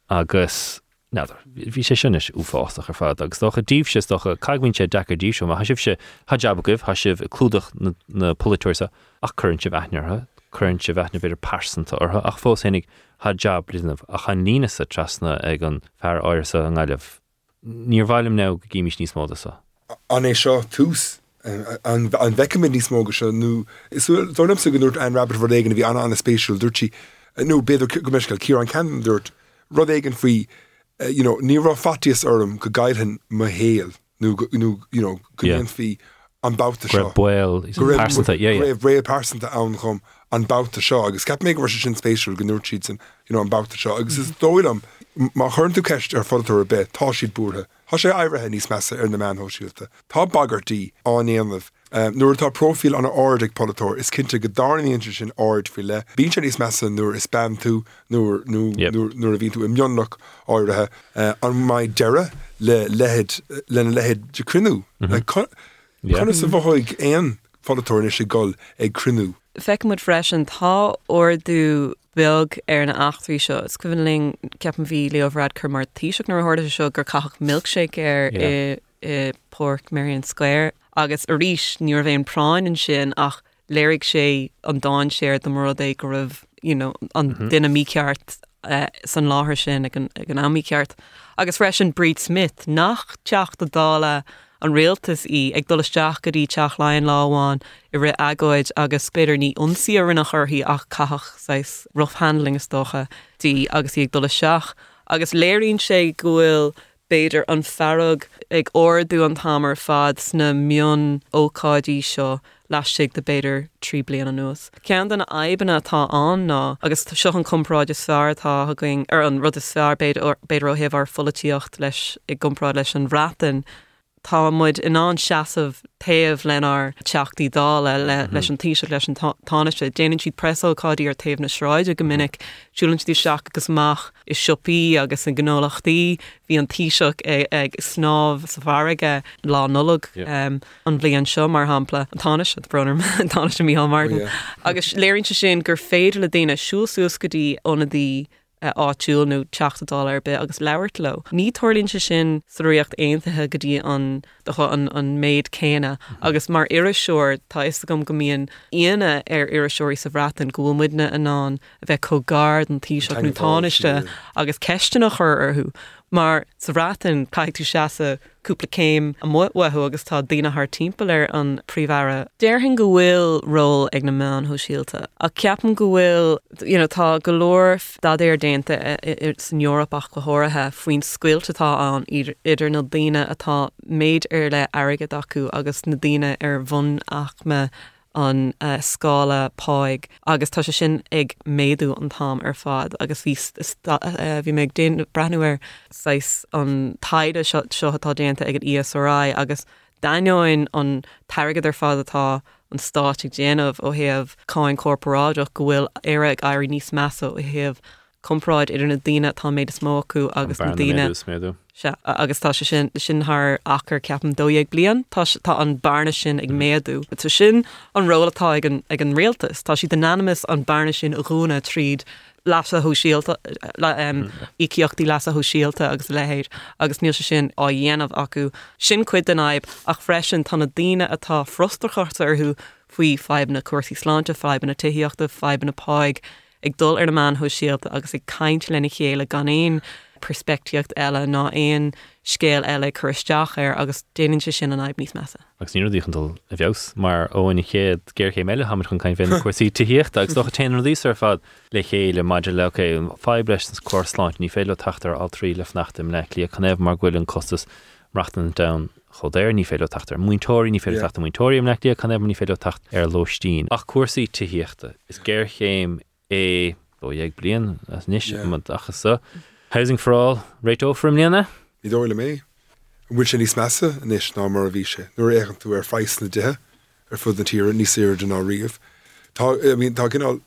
agus neidir hí sé sinnis ú fáach ar fád agus docha díh sé docha caihainn sé dechar díú, a sibh se hajab goibh ha sibh clúdach na polúirsa ach chun se bheitneartha chun se bheithna beidir persanta ortha ach fós hénig ha job blianamh a cha nína sa trasna ag an fear áirsa an gáileh. Níor go níos. Eh, an é seo túús an bheicimiid níos móga se nó isúm sa ganút an rabbit rud éigen bhí anna anna spéisiúil dúirtí. Eh, nó beidir go meiscail cí an cean dúirt rud éigen faoi eh, ní rá fatíos orm go gaiilhan ma héal. Nó go fi an bouta seo. Buil réh ré persanta an chum an bouta seo. Agus cap mé sin spéisiúil ganúirtíid san an bouta seo. Agus is dóilm má chun tú ceist ar fodú a bit tá siad búthe Tá sé airithe níos measa ar na manthóisiúta. Tá bagartí áíanamh Um, nuair tá profil an ádig polytóir is cinnte go darnaíonse sin áid fi le. Bín se níos measa nuair is spam tú nuair a vín tú imionlach áirithe uh, an mai deire le lehead lena lehead de crinú. Chna sa bhthig éon polytóirne sé gol ag crinú. Fecmud freis an tá orú beag ar na 8í seo. Scuhanling ceapan bhí leomhrad chu mar tíiseach nar háda seo gur cach milkshake ar i Port Marion Square. Agus a ríis níor bhéon práin an sin ach léirigh sé an dáin séir do mar é go raibh an mhm. duine míceart eh, san láthir sin ag an amíceart. agus freis an Bríd Smith nach teach do dála an réaltas í ag dolasteach go dí teach lein láháin i ri agóid agus spéidir ní onsaí rinne chuthaí ach caach seis roughandling is docha tí agus í ag dola seach agus léironn sé gohfuil béidir an ferrug ag orú an tamar fad sna mion ócádí seo leistigh de beidir trí blian an nuas. Cean den abanna tá an ná agus seo an compráid is feartá going ar an rud is fear beidir ó heh ar folatíocht leis i gomráid leis an ratain tá muid in an seaamh taobh lenar teachtaí dála le Mhm. leis an tíise leis an táiste. Déanaan siad presáádí ar taobh na sráid a go minic siúlann tí seach agus mach is siopí agus an gnólachtaí hí an tíiseach ag, snáb sa bharige lá um, an bblion seo mar hapla an táis an táiste mí Martin. Oh, agus léirn se sin gur féidir le daine siúsús gotí ónadí áúil Eh, nó teachtadá ar be agus leirt le. Ní tolín se sin saíocht aonaithe gotí an an, an méid céine agus mar iriseúir tá is gom gomíon ine ar iriseúirí sa an ná a bheith cogard an nutáiste agus ceiste nach chur arthú. Mar sa bhratan caiith tú seasa cúpla céim a muhathú agus tá daine th timppla ar an príomhhara. Déirhin go bhfuil ról ag na meán thu síalta. A ceapan go bhfuil you know, tá golóir dad ar déanta san Eorpach go háirithe faoin scuiltetá an idir idir na daine atá méid ar le aige acu agus na daine ar bhn ach me an uh, scála páig agus tá se sin ag méadú an tám ar fád agus bhí uh, bhí méid dé brenuir seis an taide seo atá déanta ag an ESRI agus daáin an taigad ar fád atá an státig déanamh ó heamh cáin corporáideach go bhfuil éire airí níos heamh compráid idir na daine tá méid is mócu agus na daine sméú. se agus tá sin sin achar ceapan dóag blian tá tá an barne sin ag méadú. Tá sin an rólatá ag an réaltas, Tá si den anonymous an barne sin a rúna tríd lasa ho síalta íceochttaí lasa ho síalta agus lehéir agus níl se sin á dhéanamh acu. Sin chuid den aib ach freisin tána daine atá frostarchata arthú faoi feib na cuasaí sláinte feib na tuíochtta feib na páig ag dul ar na man ho síalta agus ag caiint lena chéile gan éon perspektíocht eile ná éon scéal eile chuisteach ar agus déanaan se sin an aib níos measa. agus ní díchantal a bheos mar óhain chéad ggéir ché meile hamar chun caiin féin cuasí tííocht agus do tean díos ar fad le chéile maidir leché feibres cuasláint ní féile tatar á trí le nachtam le lí chunéh mar ghfuil an costas rachtan da chodéir ní féile tatar muintóirí ní féile Yeah. tacht muintóirim le lí chunéh ní féile tacht ar lóistín ach cuasaí tííochtta is ggéir chéim é ó dhéag blion as níos Yeah. achas Housing for all réit ófrim líana Ní dóile mé. bhfuil sé níos measa inis ná mar a bhí sé. Nuair éan tú ar feis na dithe ar fud na tíre ní séir den á riomh. Tá I mean, tá cinál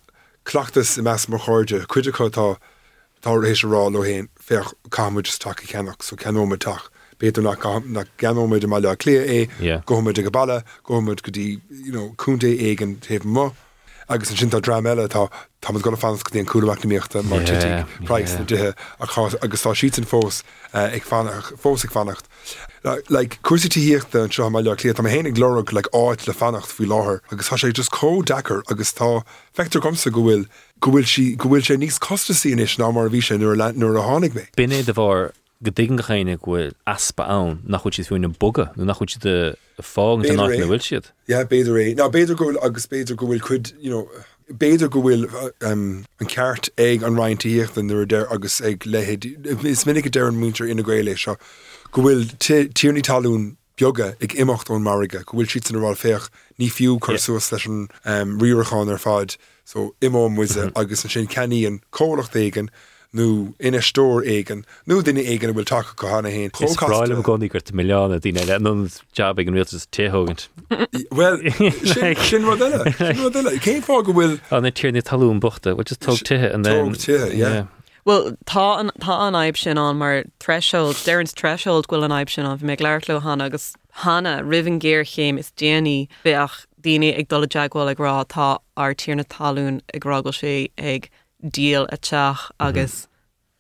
chclaachtas i meas mar chuirde, chuide chu tá rééis rá le héin féoch cámuid take cenach so ceóimeach. Béidir nach ganóid mai le lé é gomuid a go balle, gomuid go dtí chunta éigen taobh mo. Agus an sin tá dra meile tá tá go fans go dtíon coolach míochtta mar Yeah, price na dithe a chá- agus tá siit an fós eh, ag fannach fós ag fannacht. Le cuasití hiochtta an seo mai le léad am hénig glórug le áit le fannacht fao láthair, agus tá sé just có dachar agus tá fetar gomsa go bhfuil go bhfuil si go bhfuil sé níos costaí inis ná mar a bhí sé nuair le nuair a tháinig mé. Binné de bhar go dgan go chéine aspa ann nach chuid fún na buga nó nach chuid de fág Beidir nach na bhfuil siad. Ja beidir é. Ná beidir gohfuil agus beidir go bhfuil chud beidir go bhfuil uh, um, an ceart ag an reintííocht an nuair déir agus ag lehéid. Is minic dear an múntar ina gréile seo. Go bhfuil tíirní talún bioga ag imimecht ón marige, go bhfuil siit an bháil féoch ní fiú chu suas leis an um, ar fad, so imám muise agus an sin ceí an cólacht éigen, nó ina er stór éigen, nó duine éigen a er bhfuil take go hána héin. Is ráile a gcóí gur milliánna dtíine le nó jab ag an rialtas téthgant. Well sin sin rud eile, sin rud eile. Cé fá go bhfuil An tíirna talún buchta, bhil just tug tuthe an then Tóg tithe, yeah. Well tá an tá an aib sin an mar threshold Darren's threshold ghfuil an aib sin an bhí mé leirló hanna agus hanna rihan géir chéim is déanaine beach daine ag dola deagháil ag rá tá ar tíarna talún ag rágal sé ag díal a teach agus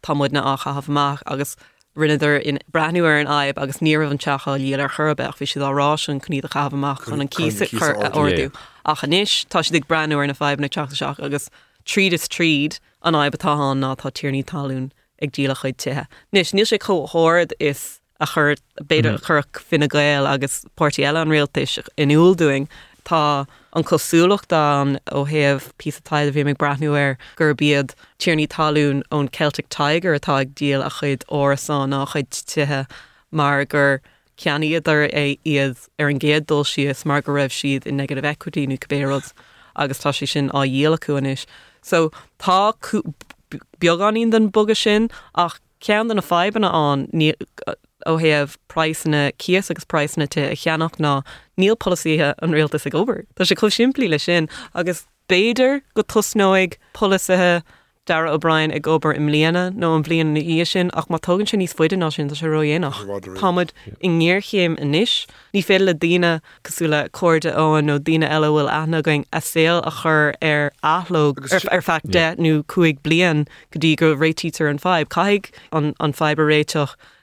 támuid na acha hafach agus rinneidir in breúir an aib agus níomh an techa líal ar churbeach fi si árá an cní a chahamach chun an císa chur a orú. A chanis tá si ag breúir na feib na teach seach agus tríd is tríd an aibbetáán ná tá tíirní talún ag díla chuid tuthe. Nis níl sé chohord is a chur beidir chur finna gail agus portí eile an réaltis in úldoing tá an cosúlacht an ó héamh pí taid a bhí me brathnúir gur bead tíirní talún ón Celtic Tiger atá ag díal a chuid órasán ná chuid tuthe mar gur ceaniad ar é iad ar an géad dul sios mar go raibh siad in negative equity nú cabbérod agus tá sé sin á dhéala cuanis. So tá beag anín den buga sin ach cean den na febanna an ó héamh praisna cías agus praisna te a cheannach ná níl políthe an réaltas ag ober. Tá sé chu siimplí le sin agus béidir go tusnóig polithe Darragh O'Brien ag ober im léana nó an bblion na í sin ach má tugann sin níos foiide ná sin se roihénach. Táid i ggéirchéim inis, ní fé le díine cosúla cuairde óan nó díine eile bhfuil ana going asil a chur ar athlóg ar fe de nó cuaig blian go dtí go réitítar an feib caiig an feber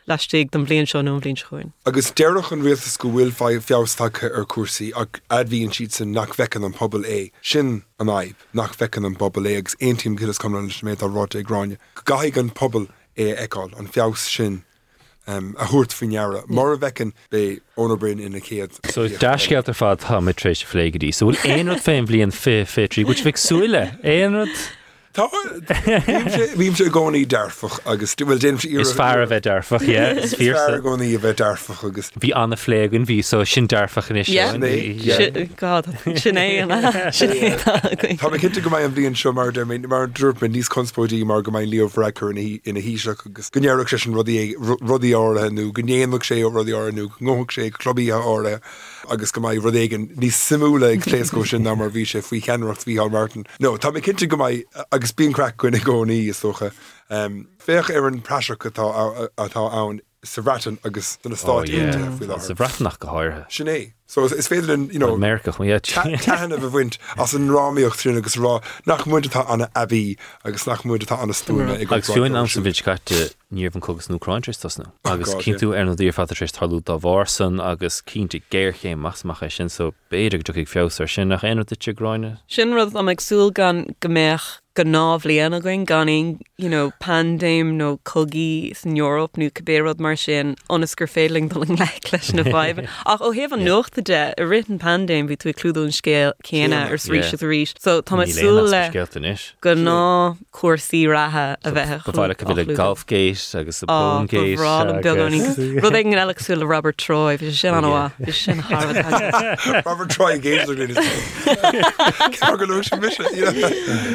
réiteach leistigh den blion seo nó blin chuin. Agus deirech an rialtas go bhfuil fá fiástacha ar cuasaí ag adhíonn siad san nach fechan an pobl é sin an aib nach fechan an bobbal é agus eintíim gilas cum an méid a rá agráine. Go gaigh an pobl é eáil an fiás sin. Um, a thuirt faoinheara mar a bhecin be ónabrin ina chéad. So deisceart ar fád tá trééis fléigeí, so bhfuil éonad féin blion fé fétrí, bút fih súile éonad Bhím se gcóí dearfach agus bhfuil den Is fear a bheith dearfach gcóí a bheith dearfach agus. Bhí anna phlégann bhí so sin dearfach in sin Tá cinnte go an bblion seo mar mar drúpa níos conspóí mar go maiid leomhreair ina híiseach agus. Gnéach sé rudí rudí áthenú gnéanaach sé ó rudí áú ngóach sé clubí áda agus go maiid rudéigen níos simúla ag léascó sin ná mar bhí sé faoi cheanracht bhí Hall Martin. No, Tá mé cinnte go agus bíon crack goin i gcóí is socha. Um, Féch ar an pressure atá atá ann sa bratan agus duna stáid sa bratnach go háirthe. Sinné. So is féidir an America ceanna bh bhaint as an ráíocht trína mm-hmm. agus rá nach muidetá anna abí agus nach muidetá anna stúna agus fiúin am san bhid caiite níomh an cogus nóráintrasna agus cinú ar na dtíí fata sé talú a bhharsan agus cínta géirché masach sin so béidir do ag fés ar sin nach éana te gráine. Sin rud am agsúil gan gombeach go nábhlíana going ganing you know, pandéim nó cogaí san Europa nó cabbérad mar sin onas gur féling doling le leis na bhaimh. ach ó héh an nuachta de a ritan pandéim bhí tú clúdún scéal céna ar srí a ríis, so tá sú le go ná cuasaí rathe a bheith bhile go bhfuil golfgéis agus begéis Ru an eileú le Robert Troy bhí sin anhá sin Robert Troy gé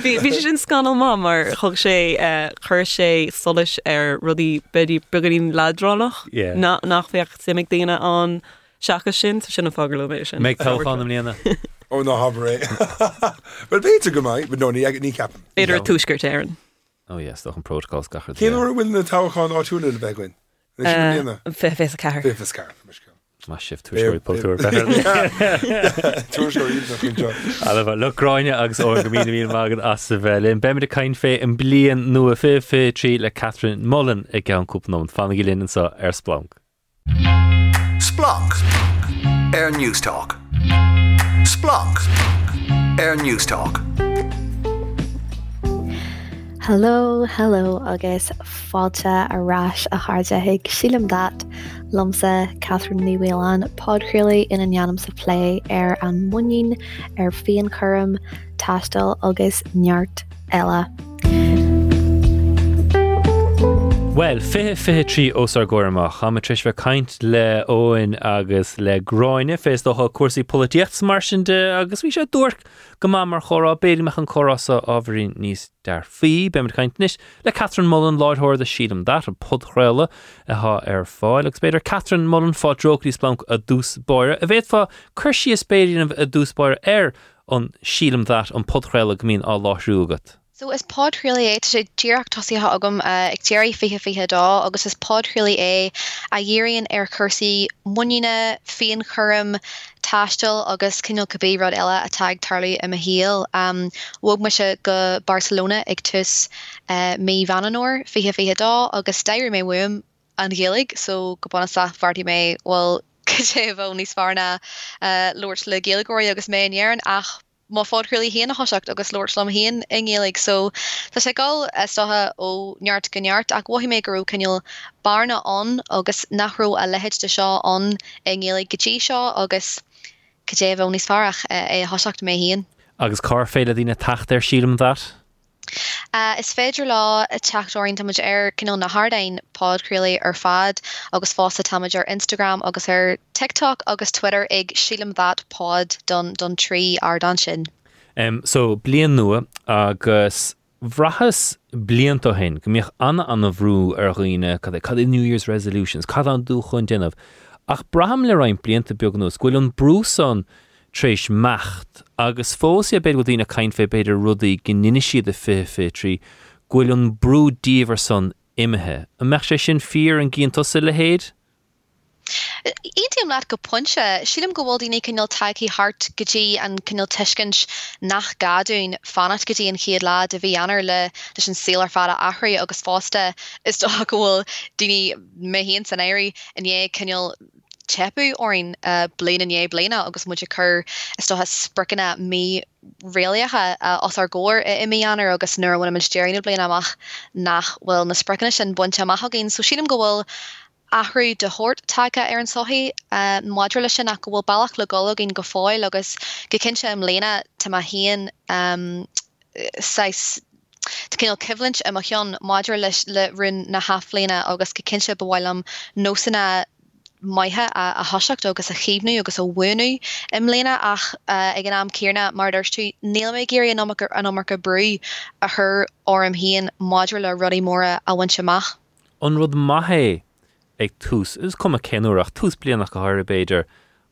Bhí sin scanal má mar thug sé chur sé solis ar rudí bedí bugarín ledránach nach bheoh simimiigh daine an seacha sin sin fágurlóéis sin. Méid táán líana. ó ná habré. Well béte go maiid, be nóí ag ní cap. Idir túsgurt éan. Ó yes, doch an protocol gachar. Cé bhfuil na táchan áúna le bheithain. fé fé a ceir. Fé ceir. má sif túir polúir leráine agus ó go mí mí mágan as sa bhelinn be a caiin fé an blion nu a fé fé trí le Catherine Mullen ag gan cúpnom fanna línnen sa ar Splanc. Splanc Air Newstalk Splanc Air Newstalk. Hello, hello agus fáte aráis a hádeigh sílam dat lomsa Catherine Níhhéán podcréala ina neanam sa lé ar an muín ar féon chum tastal agus neart eile. Well, fé fé trí os ar goach cha tris bheith caiint le óin agus le groine. Fés doá cuasaí políocht mar sin de agus bhí sé dúirt go má mar chorá béidir meach an chorasa ábhrí níos dar fí be mar caiintnis le Catherine Mullen láithir a sílam dat an podchréile ath ar fáil. Agus beidir Catherine Mullen fá drogní Splanc a dús beire a bhéit fá chuirsí a spéidirnmh a dúsbeir ar an sílam dat an podchréile go mín á láithrúgat. So is pod really é sé ddíach tosíthe agam ag téirí fihe fihe dá agus is pod really é a dhéironn ar chusaí muine féon chum tastal agus cinil cabbérad eile a tag tarlaí im a héal. Um, Wog me se go Barcelona ag tus uh, mé vananor fihe fihe dá agus deir mé wum an hélig so go bona sa farti mé well sé bh níos farna uh, Lord le géalgóir agus mé an ach má fádcurlí héana hoseach agus Lordlam héan ingéig so Tá sé gáil stothe ó neart goneart ach bhhí mé gurú cinil barna an agus nachró a lehéid de seo an ingéig gotí seo agus goéh níos farach é hoseach mé héan. Agus cá féile dína tacht ar sílam dat? Uh, is féidir lá a teachtóirn tamid ar cinál na Hardain podcréala ar fad agus fása tamid ar Instagram agus ar TikTok agus Twitter ag sílam that pod don don trí ar dan sin. Um, so blian nua agus bhrachas blianta hen go míoch anna anna bhrú ar roioine cad cad New Year's resolutions, cad an dú chun déanamh. Ach braham le rain blianta beag nó, ghfuil an trééis mecht agus fós a bed dtína caiin fé beidir rudaí gninine a fé fé trí, ghfuil an brúdíomhar san imethe. A meach sé sin fear an gíon tosa le héad? Idiom laat go sílim gohildína cinnal taí hart gotí an cinnal tuiscint nach gadún fanat gotí an chiad lá a bhí anar le leis an sílar fada ahraí agus fásta is do gohfuil duine méhíon san éirí in é cinnal tepu orin uh, blian é bliana agus mu chur is sto ha spricna mí réalacha uh, os ar ggóir i mí anar agus nuhna man steirú blian amach nach bhfuil na spricna sin buinte amach gén, so sílim gohfuil ahrú de hort take ar an sohí uh, module sin a gohfuil bailach le gola gin go fáil agus go cinse am léna tá ma hían um, cin kivlint am chean Madra leis le run na hafléine agus go cinse bhhailm nósanna maithe a, a hasach agus a chéimnú agus a bhhuiú im léna ach uh, ag an am céarna mar tú mé géir an ammarcha brú a thur orm hían Madra le rudí móra a bhaint semach. An rud maihé ag túús is cum a cenúach túús blianach go háir béidir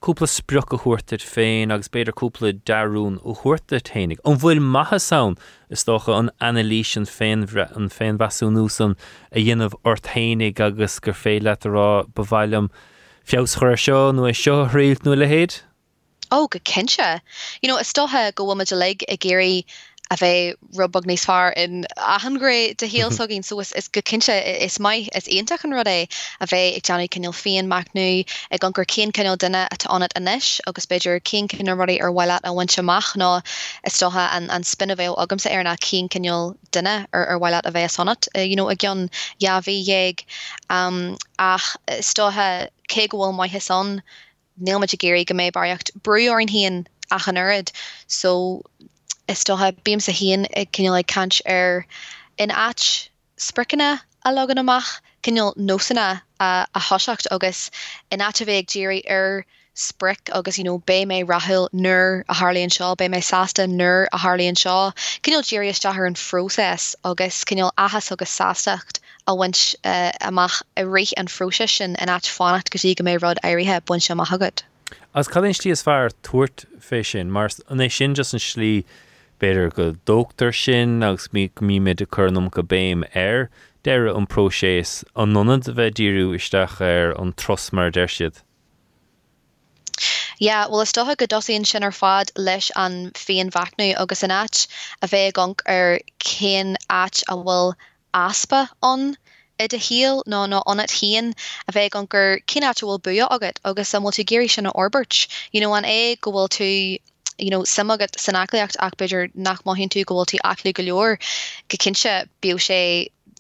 cúpla spruch a chuirteid féin agus beidir cúpla darún ó chuirta ténig. an bhfuil maithe saon is tócha an analísin féin an féin wasúnúsan a dhéanamh orthénig agus gur fé lerá bhhailm fios chuir seo nó é seo réalt nu le héad? Ó go kense. You know, is stothe go bhfuid le a géirí a bheith rubbag níos far in ahangré de héal sogin so is, go kinse is mai is éintach an rud é. A bheith ag Johnny cinil féin mac nu ag an gur cén cinil duine atá anad inis agus beidir cén cin rudí ar bhile a bhaintseach ná is stotha an, an spinna bhéh agam sa ar na cén cinil duine ar ar bhile a bheith sonnat uh, you know, a gcean jaahí dhéag um, ach stothe cé gohfuil mai son níl me géirí go mé barcht breú an hían achan so is stothe bíam sa hían ag cinenne le cant ar in at spriccanna a logan amach cinneal nósanna a, a thoseacht agus in at bhéh ddíirí ar spric agus you know, bé mé rahil nur a Harlíonn seo, bé mé sasta nur a Harlíonn seo. Cinneal ddíiristear an fróses agus cinneal ahas agus sástacht a wint uh, amach a réich an fróse sin in at fannacht gotí go mé rud airithe buint sem a hagad. As cadén tí is fear tuairt fé sin, mar an é just an slí beidir go dótar sin agus mí mí mé de chunum go béim air deire an próséis an nonad bheith díú isteach ar an siad. Ja, well is stothe go dosíonn sin ar fad leis an féon bhacnú agus an áit a bheith gang ar céan áit a bhfuil aspa an i de híal ná ná anat hían a bheith an gur cinnáte bhfuil buo agat agus sam tú géirí sin na orbert. You know, an é go bhfuil tú you know samagad sanachliacht ach beidir nach má hin tú gohfuiltí achli go leor go kinse bio sé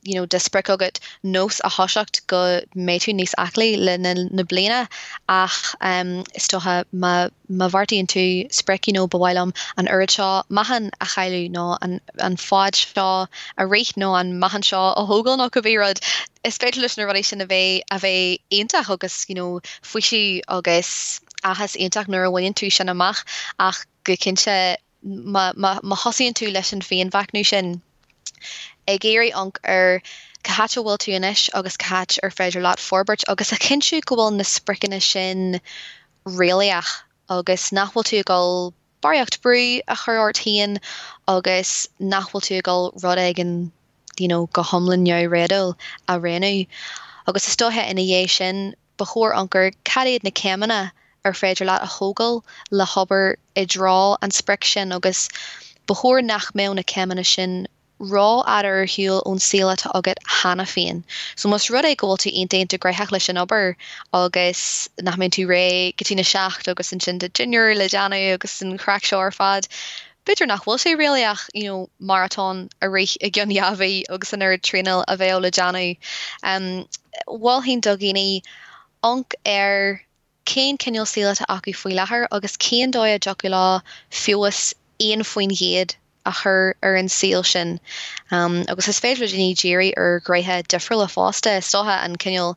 you know despregad nos a hoseacht go méú níos achlí le na, na bliana. Ach um, is stoha ma, ma wartííon tú spreki you nó know, bhhailm an uri seo mahan a chaú nó an, an fád seo a réit nó an mahan seo a hogal nó go bhírad is spe leis na rudéis sin a bheith a bheith einta agus you know, fuisi agus ahas intach nuair a bhain tú sin amach ach go cinse ma hosíonn tú leis an féon bhaicnú sin. Ag géirí ank ar cahat bhfuil tú inis agus cat ar féidir láat forbert agus a cinú go bhfuil na spriccanna sin réalaach agus nachhfuil tú gáil bariocht brú a chuirtííon agus nachhfuil tú gáil rud an you know, go homlinn jo rédal a rénu. agus is stothe ina dhé sin behoor ankur cadéad na cemana ar féidir leat a hógal le hober i drá an spric sin agus behoor nach mé na cemanna sin rá adar hiúil ón sílata agad hena féin. So mas rud é ggóil tú intéint greithech leis an ober agus nach mén tú ré gotína seach agus an sin de junior le deanna agus an crack seoir fad. Bidir nach bhil sé réach you know, marathon a réich i gionheahí agus an ar trinal a bheith le deanna. Um, Wal hín dogéine ank ar céin cinil sílata acu faoi lethir agus céan dóid jocu lá fiúas éon faoin héad a chur ar an síl sin. Um, agus is féidir déní géirí ar greithe difriil le fásta stotha an cinil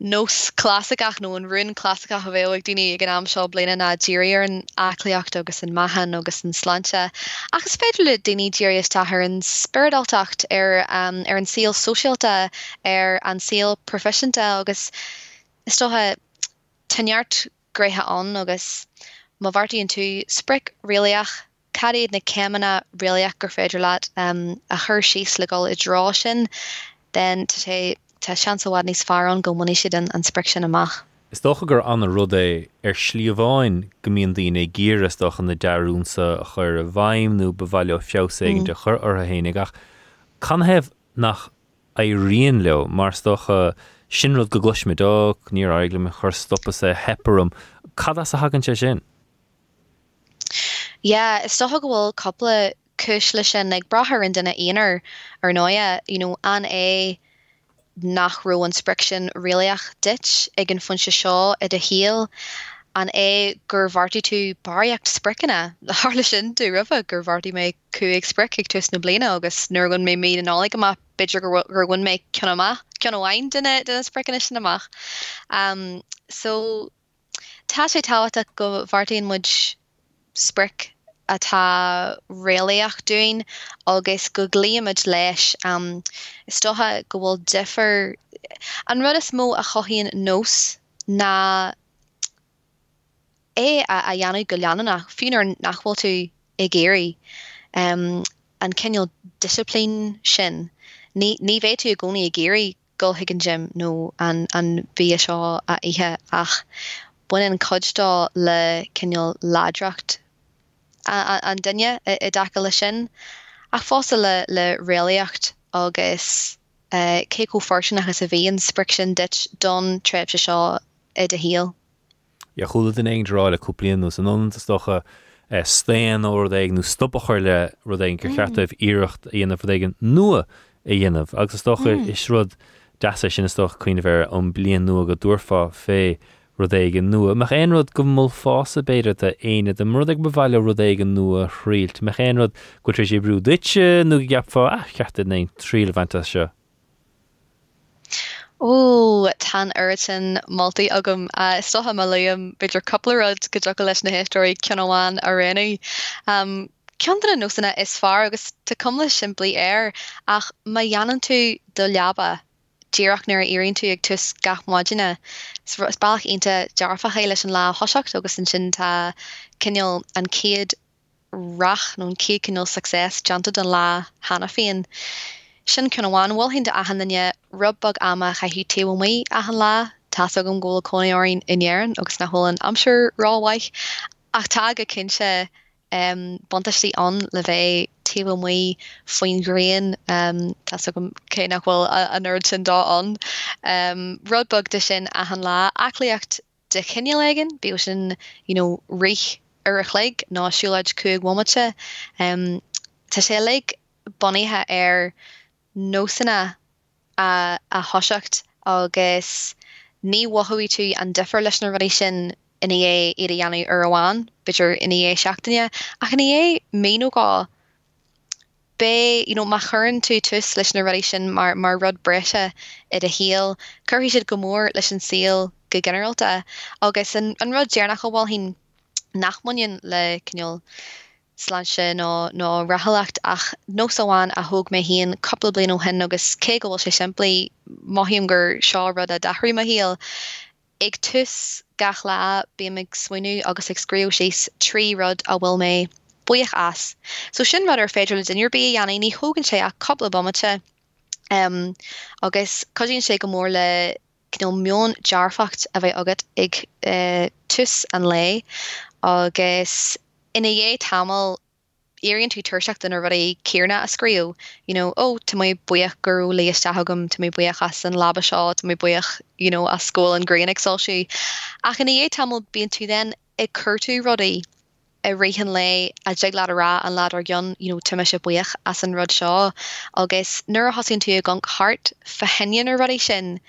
nós clásicach nó an runún clásicach a bhéh ag duine ag an am seo bliine na ddíir an acliaocht agus an mahan agus an slánte. Agus féidir le daoine ddíirios tathair an spiridaltacht ar um, ar an síl sosiálta ar an síl professionanta agus istothe tanart gréthe an agus má bhartaíonn tú spric réalaach cadéad na cemanna réalaach gur féidir leat um, a chur síos le gáil i drá sin den sé te seanhhad níos far an go muí siad an an spre sin amach. Is docha gur anna rud é ar slíomháin gomíon daoine ggéras an na deúnsa a chur a bhaimnú bhhaile fiosing mm. de chur ar a. Can hebh nach é rion leo mar stocha sinrad go gluismidó ní aigla me chur stoppa sé heparm, Cad a hagann sé sin? Ja, is stocha go bhfuil coppla cis lei sin ag brathir in duna éar ar 9 you know, an é nach ro an spresin réach dit ag an funse seo i a an é gur bhartí tú baríocht spricena le tú rih gur mé cuaig spric ag tus na bliana agus nugann mé mí an ála go beidir gurhain mé ceanach ceanhhain duine duna spricena sin amach. Um, so tá sé táhata go bhartaíon mud spric atá réalaach doin agus go gléimiid leis. Um, is stotha go bhfuil difer an rud mó a chohíonn nós na é a, a dhéanú go leanana fiúnar nachhfuil tú i géirí. Um, an ceol disciplín sin. Ní bhéh tú a gcónaí i géirí go higann Jim nó an bí seo a ihe ach. Buin an coddá le ceol ládracht. An dunne i da lei sin. Ach fása le le réalaocht agus cé go forsin agus a bhíon spriction dit don treb se seo i de híal. Ja choúla mm. den ag ráile cúplaíonú an anstocha stéan ó ag nó stoppa chuirle rud éon gur cheartah íirecht dhéanamh igen nua i dhéanamh agus stocha is rud de sin stoch chuoine bhar an blion nua go dúrfa fé rud éigen nua, meach éonrod go mó fása beidir a aine de mrd ag bhhaile rud éigen nua chríilt, meach éonrod go trééis sé brú duite nó gapá a tríle bhaanta seo. Ó tan airtan maltaí agam uh, stotha malaam beidir couplerad go do leis na históí ceanháin a réna. Um, Ceanna nósanna is far agus tá cum le siimplí air ach ma dhéanaan tú do leaba ddíach nuair ironn tú ag tus gachmáidine bailach inta dearfa chéile an lá hoseach agus an sin tá cinneal an céad rach nó an cé cinil success janta an lá hena féin. Sin cynháin bhil hin de ahananne rubbag ama chaithú téhmí ahan lá tá gom ggóla coníorín inéan agus na hólan amsir ráhaich ach tá a cinse um, bontatí an le bheith te mui foin green um, Tá cé nachhfuil a nerd sin dá an. Um, Rudbug de sin a han lá acliacht de chinnelegen be sin you know, rich ar a chléig násúlaid cuaig womate. Um, tá sé le bonithe ar nósanna a, a hoseacht agus ní wahuií tú an difer leis na rudi sin ina é iad a dhéanú ar amháin, bitir ina é seachtaine a chu é méóá bé you know, ma churn tú tus leis na rudi sin mar mar rud brese i a héal, chuhí siad gomór leis an síl go generalta. Agus an, an rud déarnach goháil hín nachmuin le cinol sláse nó nó rahallcht ach nó amháin a thug mé híon couple blin ó hen agus cé gohfuil sé siimplí maihíim gur seo rud a dathrí a héal. Ig tus gach le bí swinú agus ag scríú sééis trí rud a bhfuil mé buoch as. So sin rud ar féidir le dinir bí anna ní thugann sé a coppla bommate um, agus codíonn sé go mór le mion jaarfacht a bheith agat ag uh, tus an lei agus ina dhé tamil éonn tú tuseach den rudí céarna a scríú, you know, oh, ó tá mé buoach gurú léistegamm tá mé buochas an labba seo mé buoach you know, a scóil an Green Exáilisiú. Ach in dhé tamil bíon tú den ag curtú rudaí Eh, i rihan le a deag le rá an lad ar you know, se buoch as an rud seo. Agus nuair hasún tú a gang hart fa henian ar rudí sin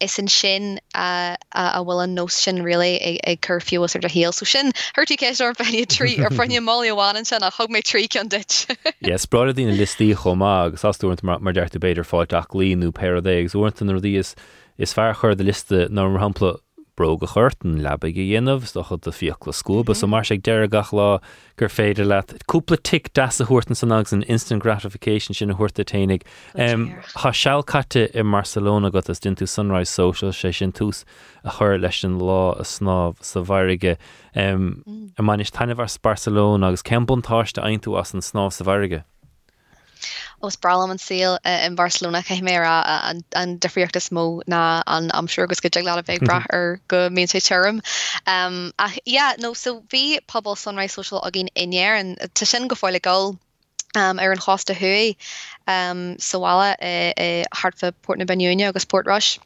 is an sin a bhfuil an nó sin rilé ag curfiú ar a héal. So sin thuirtí cé ar fenne trí ar frenne máháin sin a thug mé trí an dit. Yes, brada dtína listí chomá agus asúint mar deirta beidir fáilteach líonú pédéag úirtan ar dí is is fear chuir de liste ná hapla brog a chuirtan lebe go dhéanamh do chud a fiochla scóba so mhm. mar sé deire gach lá gur féidir leat cúpla tic das a thuirtan san agus an instant gratification sin a thuirta tainig. Tá i Barcelona go as din Sunrise Social sé sin túús a chur leis an lá a snáb sa bhaige. A mm. man is taineh Barcelona agus cembuntáiste aintú as an snáb sa bhaige. Os bralam an uh, in Barcelona uh, an defriocht is mó na an am sure gus go le a bheith bra ar go mé um, yeah no so bhí pobl sunrise social a gin inéir an te sin go fáile go um, ar an chosta hui um, soála e, hartfa Port na Benúne agus Port Rush.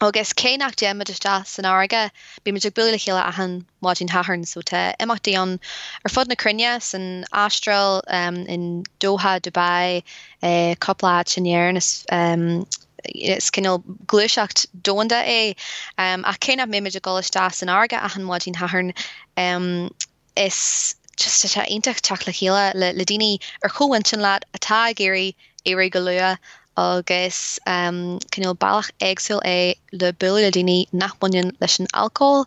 Agus cé nach déime de san áige bí me buúla chéile a an máin haharn so te imachtaí an ar fod na crunne san Astral um, in Doha Dubai eh, coppla sinnéan is um, is cinnal gluúisecht dónda é. Um, a céine méimiid a goiste san ága a an máin haharn um, is just te intach teach le chéile le le daine ar chohain sin leat atá géirí éri go lua agus um, cinil bailach éagsil é le bu a daine nachbuin leis an alcohol.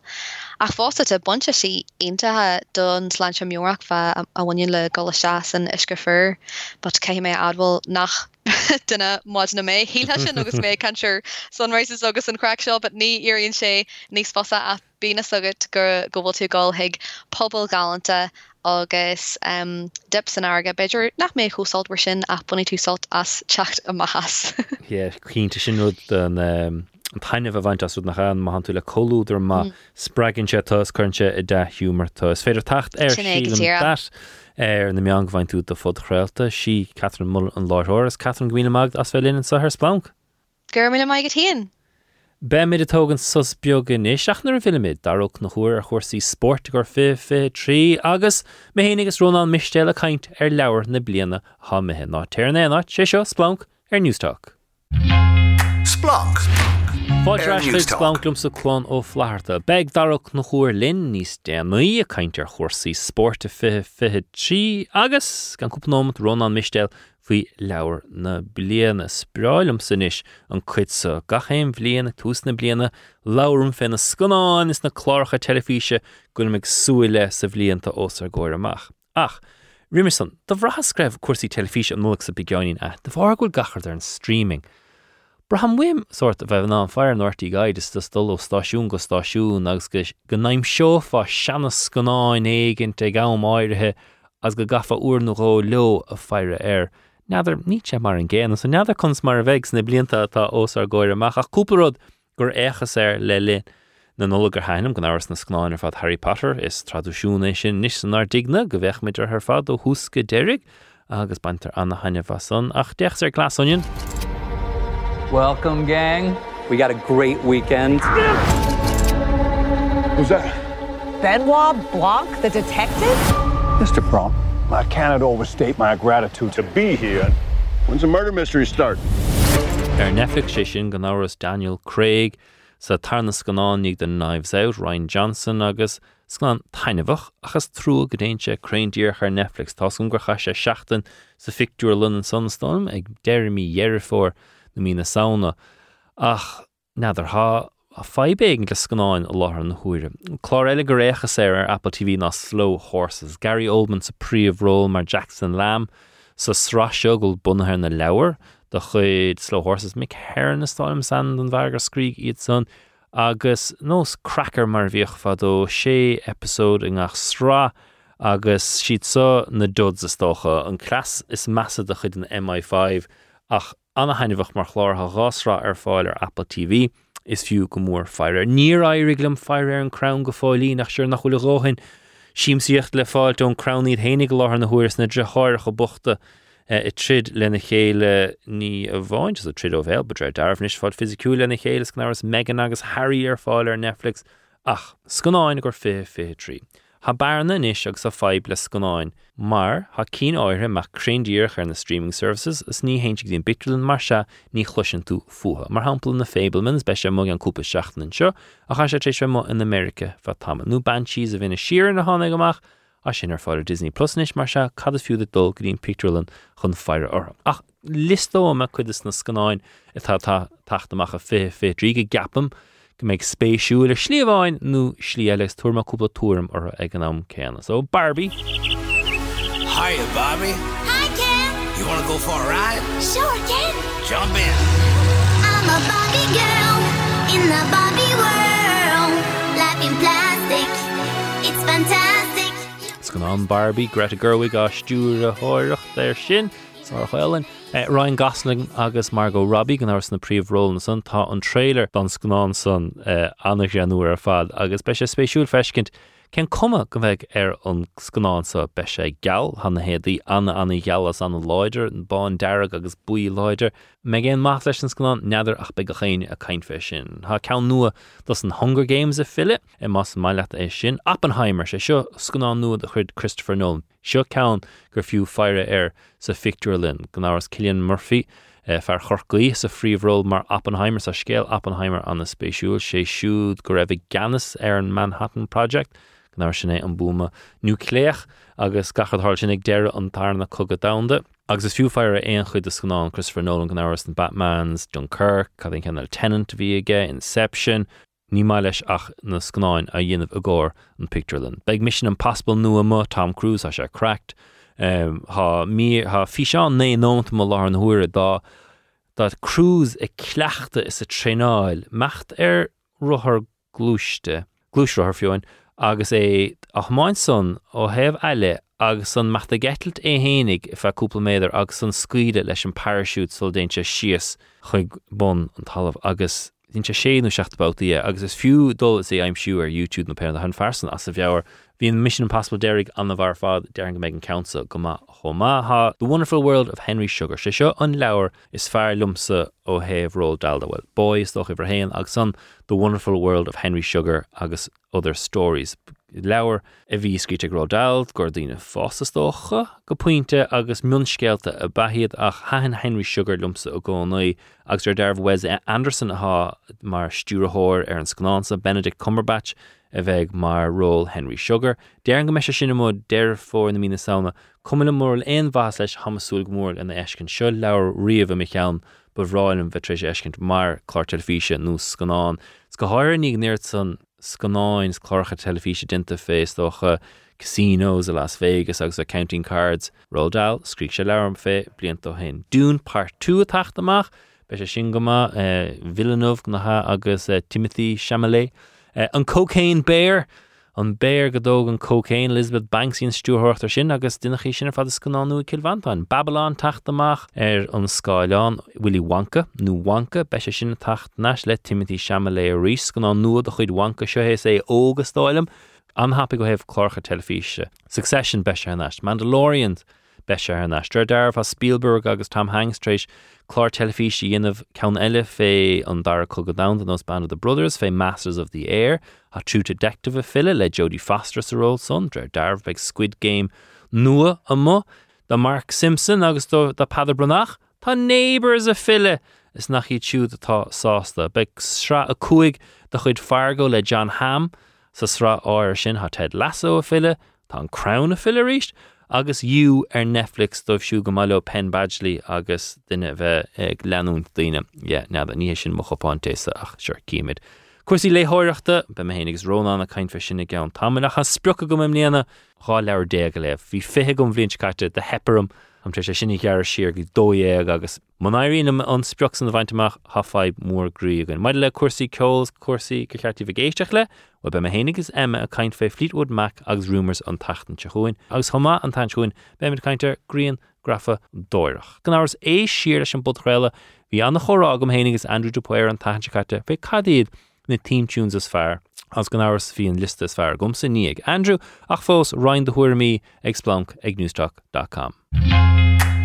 Ach fásta a bunte sí intathe don sláint mórach fa a bhain le go se san iscofur, but cai mé adhfuil nach duna má na mé híile sin agus mé canir sunrises agus an crack seo, but ní iríonn sé níos fosa a bína agad gur gohfuil tú gáil hiig pobl galanta agus um, dip san aga beidir nach mé chósalt mar sin a bunig tú salt as techt a mahas. Ié cínta sin an um, an taineh a bhaint asú nach an má tú le choúidir má mm. spragin se tos chunse i de humortá. Is féidir tacht ar ar na meang bhaint tú a fod chréalta si Catherine Mull an láthras Catherine Gwine mag as bheit linn sa th Splanc. Gur mé mai go tíon. Be mid atógan sus beaggan é seachnar a filmid darach na chuir a chuirsaí sport gur fi fi trí agus mé héana agus rónán mistéile caiint ar er leabhar na bliana hamithe ná tearna ná sé seo Splanc ar er Newstalk. Splanc. Fáidlum sa ó flaharta, Beg darach na chuir linn níos déanaí a caiintear chósaí sport a fi fi trí agus gan cúpnóm Ronán mistéil faoi leabhar na bliana spráilm sanis an chuid sa gachéim bbliana tús na bliana lám féna scanáin is na chláircha telefíe gon meid suúile sa bblianta os ar ggóir amach. Ach, Rimerson, do bhrahascraibh cuasaí telefíe an nuach sa beáin a de bhharhfuil gachar ar an streaming. Braham wim sort of a bheith ná fear nóirtí gaiidir de stol ó stáisiún go stáisiún agus go go naim seofa seanna scanáin éigen te gamáirithe as go gafa úr nóá leo a feire air. Neadidir níte mar an so neadidir chus mar a bheits na blianta tá os ar ggóir a cúparród gur échas ar le lin na nóla gur hainm gan áras na sláin ar fad Harry Potter is tradiisiúna sin níos san digna go bheith midir ar fad ó húsca déirigh agus bantar anna haine fason ach deach ar glasonion. Welcome, gang. We got a great weekend. Who's that? Benoit Blanc, the detective? Mr. Bron, I cannot overstate my gratitude to be here. When's the murder mystery start? Ar Netflix sé sin gan áras Daniel Craig sa tarnas gannánig den Knives Out Rian Johnson agus sláán tainehah achas trú go déintse craindíor ar Netflix tá gom gur cha sé seaachtain sa fictúr London Sunstorm ag Jeremy Yerifór na mína saona ach nadidir há a febéing le scanáin a láthar na thuúire. Chlár eile go récha sé ar Apple TV ná Slow Horses, Gary Oldman sa príomhról mar Jackson Lamb sa sráisiogul bunathe na leabhar do chuid Slow Horses mic hair na stáim san an bhegar scríg iad san agus nós crackar mar bhíoch fadó sé episód in ngach srá agus siad so na dod is tócha an cras is massa de chud an MI5 ach anna hainehah mar chlártha gásrá ar fáil ar Apple TV. is fiú go mór feire. Níor airiglam feir ar an crown go fáilí nach siir nach chula ráhain, Síimsíocht le fáilt ón crownníd hénig láthar na thuirs na dreáir go bochta eh, i trid lena chéile ní a bháint a trid ó bhéil, be darfnis fád fysiiciú lena chéile náras Meghan agus Harry ar fáil ar Netflix ach scanáin gur fé fé trí. Tá bearna níis agus a feib le gonáin, mar ha cí áire meach créndíoch ar na streaming services is ní héint dín bitlinn mar se ní chluisian tú fuha, mar hapla na Fabelmans be sem mo an cúpa seaachnan seo a cha sé tééis mo in Amerika fa tam. Nú bantíí a bhína siar na hána goach a sin ar fáir Disney Plusnis mar se cad fiúda dul go dtín Peterlin chun fear orm. Ach listó me chuidir na scanáin itá taachtamach a fé fé trí gapam, go méid spéisiú le slíomháin nó slí eiles tuaachúpla túm ar ag an am céanna. So Barbie? Hiya, Bobby. Hi, Ken. You want to go for a ride? Sure, Ken. Jump in. I'm a Barbie girl in the Barbie world. Life in plastic. It's fantastic. It's gan an Barbie Greta Gerwig á stúr a háirecht ar sin. chuilen. Eh, Ryan Gosling agus Margot Robbie gan ás na príomhróil na san tá an trailer don scanán san eh, anna geanúair ar fad agus be sé spéisiúil feiscint cén cuma go bheith ar an scanánsa be sé geall hanna héadaí anna anna gealas an leidir an bán deireg agus buí leidir, me géon math leis an scanán neidir ach be go a caiinfe sin. Tá cean nua dos an Hunger Games a fiile i más maiile é sin. Oppenheimer sé seo scanán nua a chud Christopher Nolan. Seo cean gur fiú feire ar sa Fictorlin gan áras Cillian Murphy, fear chorcaí sa phríomhról mar Oppenheimer sa scéal Oppenheimer an na spéisiúil. Sé siúd go raibh ganas ar er an Manhattan Project nar sinné an búma nucléach agus gachadthir sin ag deire an tarna cogad damda. agus is fiúfeir éon chuid a scanán Christopher Nolan gan áras an Batmans, Dunkirk, cad an cennal tenant bhí aige, Inception, ní mai leis ach na scanáin a dhéanamh a ggóir an Pictureland. Beag mission an pasbal nua mu Tom Cruise a sé cracked. Um, ha mí ha fi seán né nóta má lá an thuaire dá dat cruús ag cleachta is a tréáil mecht ar ruthir glúiste glúisrthir fiúin agus é a máin son ó hebh eile agus san meachta getalt é hénig i fe cúpla méidir agus san scuide leis an parasút sol déintse sios chuig bon an talamh agus Dínte séú seachtabátaí agus is fiú dul is é aimim siú ar YouTube na pe a an farsan as sa bheabhar hín mission impossible derig an bhar fád dearing go megan council go chomátha. The Wonderful World of Henry Sugar. Sé seo an leabhar is fear lumsa ó héh ról daldahfuil boys agus san The Wonderful World of Henry Sugar agus other stories leabhar a bhí scríte rodalt gur dtíine fásastócha go puinte agus munscéalta a bahiad ach hahan Henry Sugar lumsa a gcónaí agus ar Wes Anderson aá mar stúrathir ar an scanánsa Benedict Cumberbatch a bheith mar ról Henry Sugar. Déan go me se sinna mód deir fór na mína saona, cum le mór éon bhás leis hamasúil mór an ecinn seo leabhar riamh me chean bhráilm bheit ecint mar chlár telefíe nó scanán. S go háir ní san scanáins chlácha telefíe dinta fééis docha casinos a Las Vegas agus accounting cards, Rodal, scrí se lerm fé blianta hen. Dún part tú a taachtamach, be sé sin goma eh, Villeneuve agus eh, Timothée Chalamet. Uh, an cocaine béir an béir godóg an cocaine Elizabeth Banksín stúthirtar sin agus dunaí sinna fad scanánú kilvantáin. Babylon taachtamach ar an Skyán Willy Wonka nó Wonka be se sinna tacht neis le Timothée Chalamet rís gan an nuad a chuid Wonka seohés é ógus stáilem, anhapi go hebh chlorcha telefíe. Succession be se Mandalorian be se ar neistra deirh a Spielberg agus Tom Hangstrééis chlár telefíe dionmh cean eile fé an dar cogad down an os band of the Brothers fé Masters of the Air a trú detective a fille le Jodie Foster sa ró son dre darh beag Squid Game nua a mo da Mark Simpson agus do da Brunach Tá neighbors a fille. Is nach í siúd atá sásta. Beag sra a cuaig de chuid fargo le Jon Hamm sa sra áir sin ha Ted Lasso a fille tá an crown a fille ríist agus dú ar Netflix dóibh siú go maiile pen badgelí agus duine bheith ag leanún daine ne a níhé sin mo chopáintésa ach seir cíimiid. Cuasí léthireachta be héananig rónán a caiin fe sinna gan tamach a spprocha go im léana há leir dé go léh, hí fithe gom bblioncaite de hepperm am tre sé sinnig gear siir go dóéag agus man éíanam an sproch san bhaintach hafaid mór grígan. Maid le cuasaí ceils cuasaí go cheartí bhgéisteach le, wa be hénigus emime a caiint fé Fleetwood Mac agus rumors an tatan techoin, agus thomá an taintúin be mit caiintear Green grafa dóireach. Gan é siir leis an budréile hí anna chorá gom hénigus Andrew Dupuir an taintchaite fé cadíad na teamtunes is fearr. as gan áras hí an listas fear gom san níag. Andrew ach fós roiin de thuirmí ag Splanc ag newstalk.com.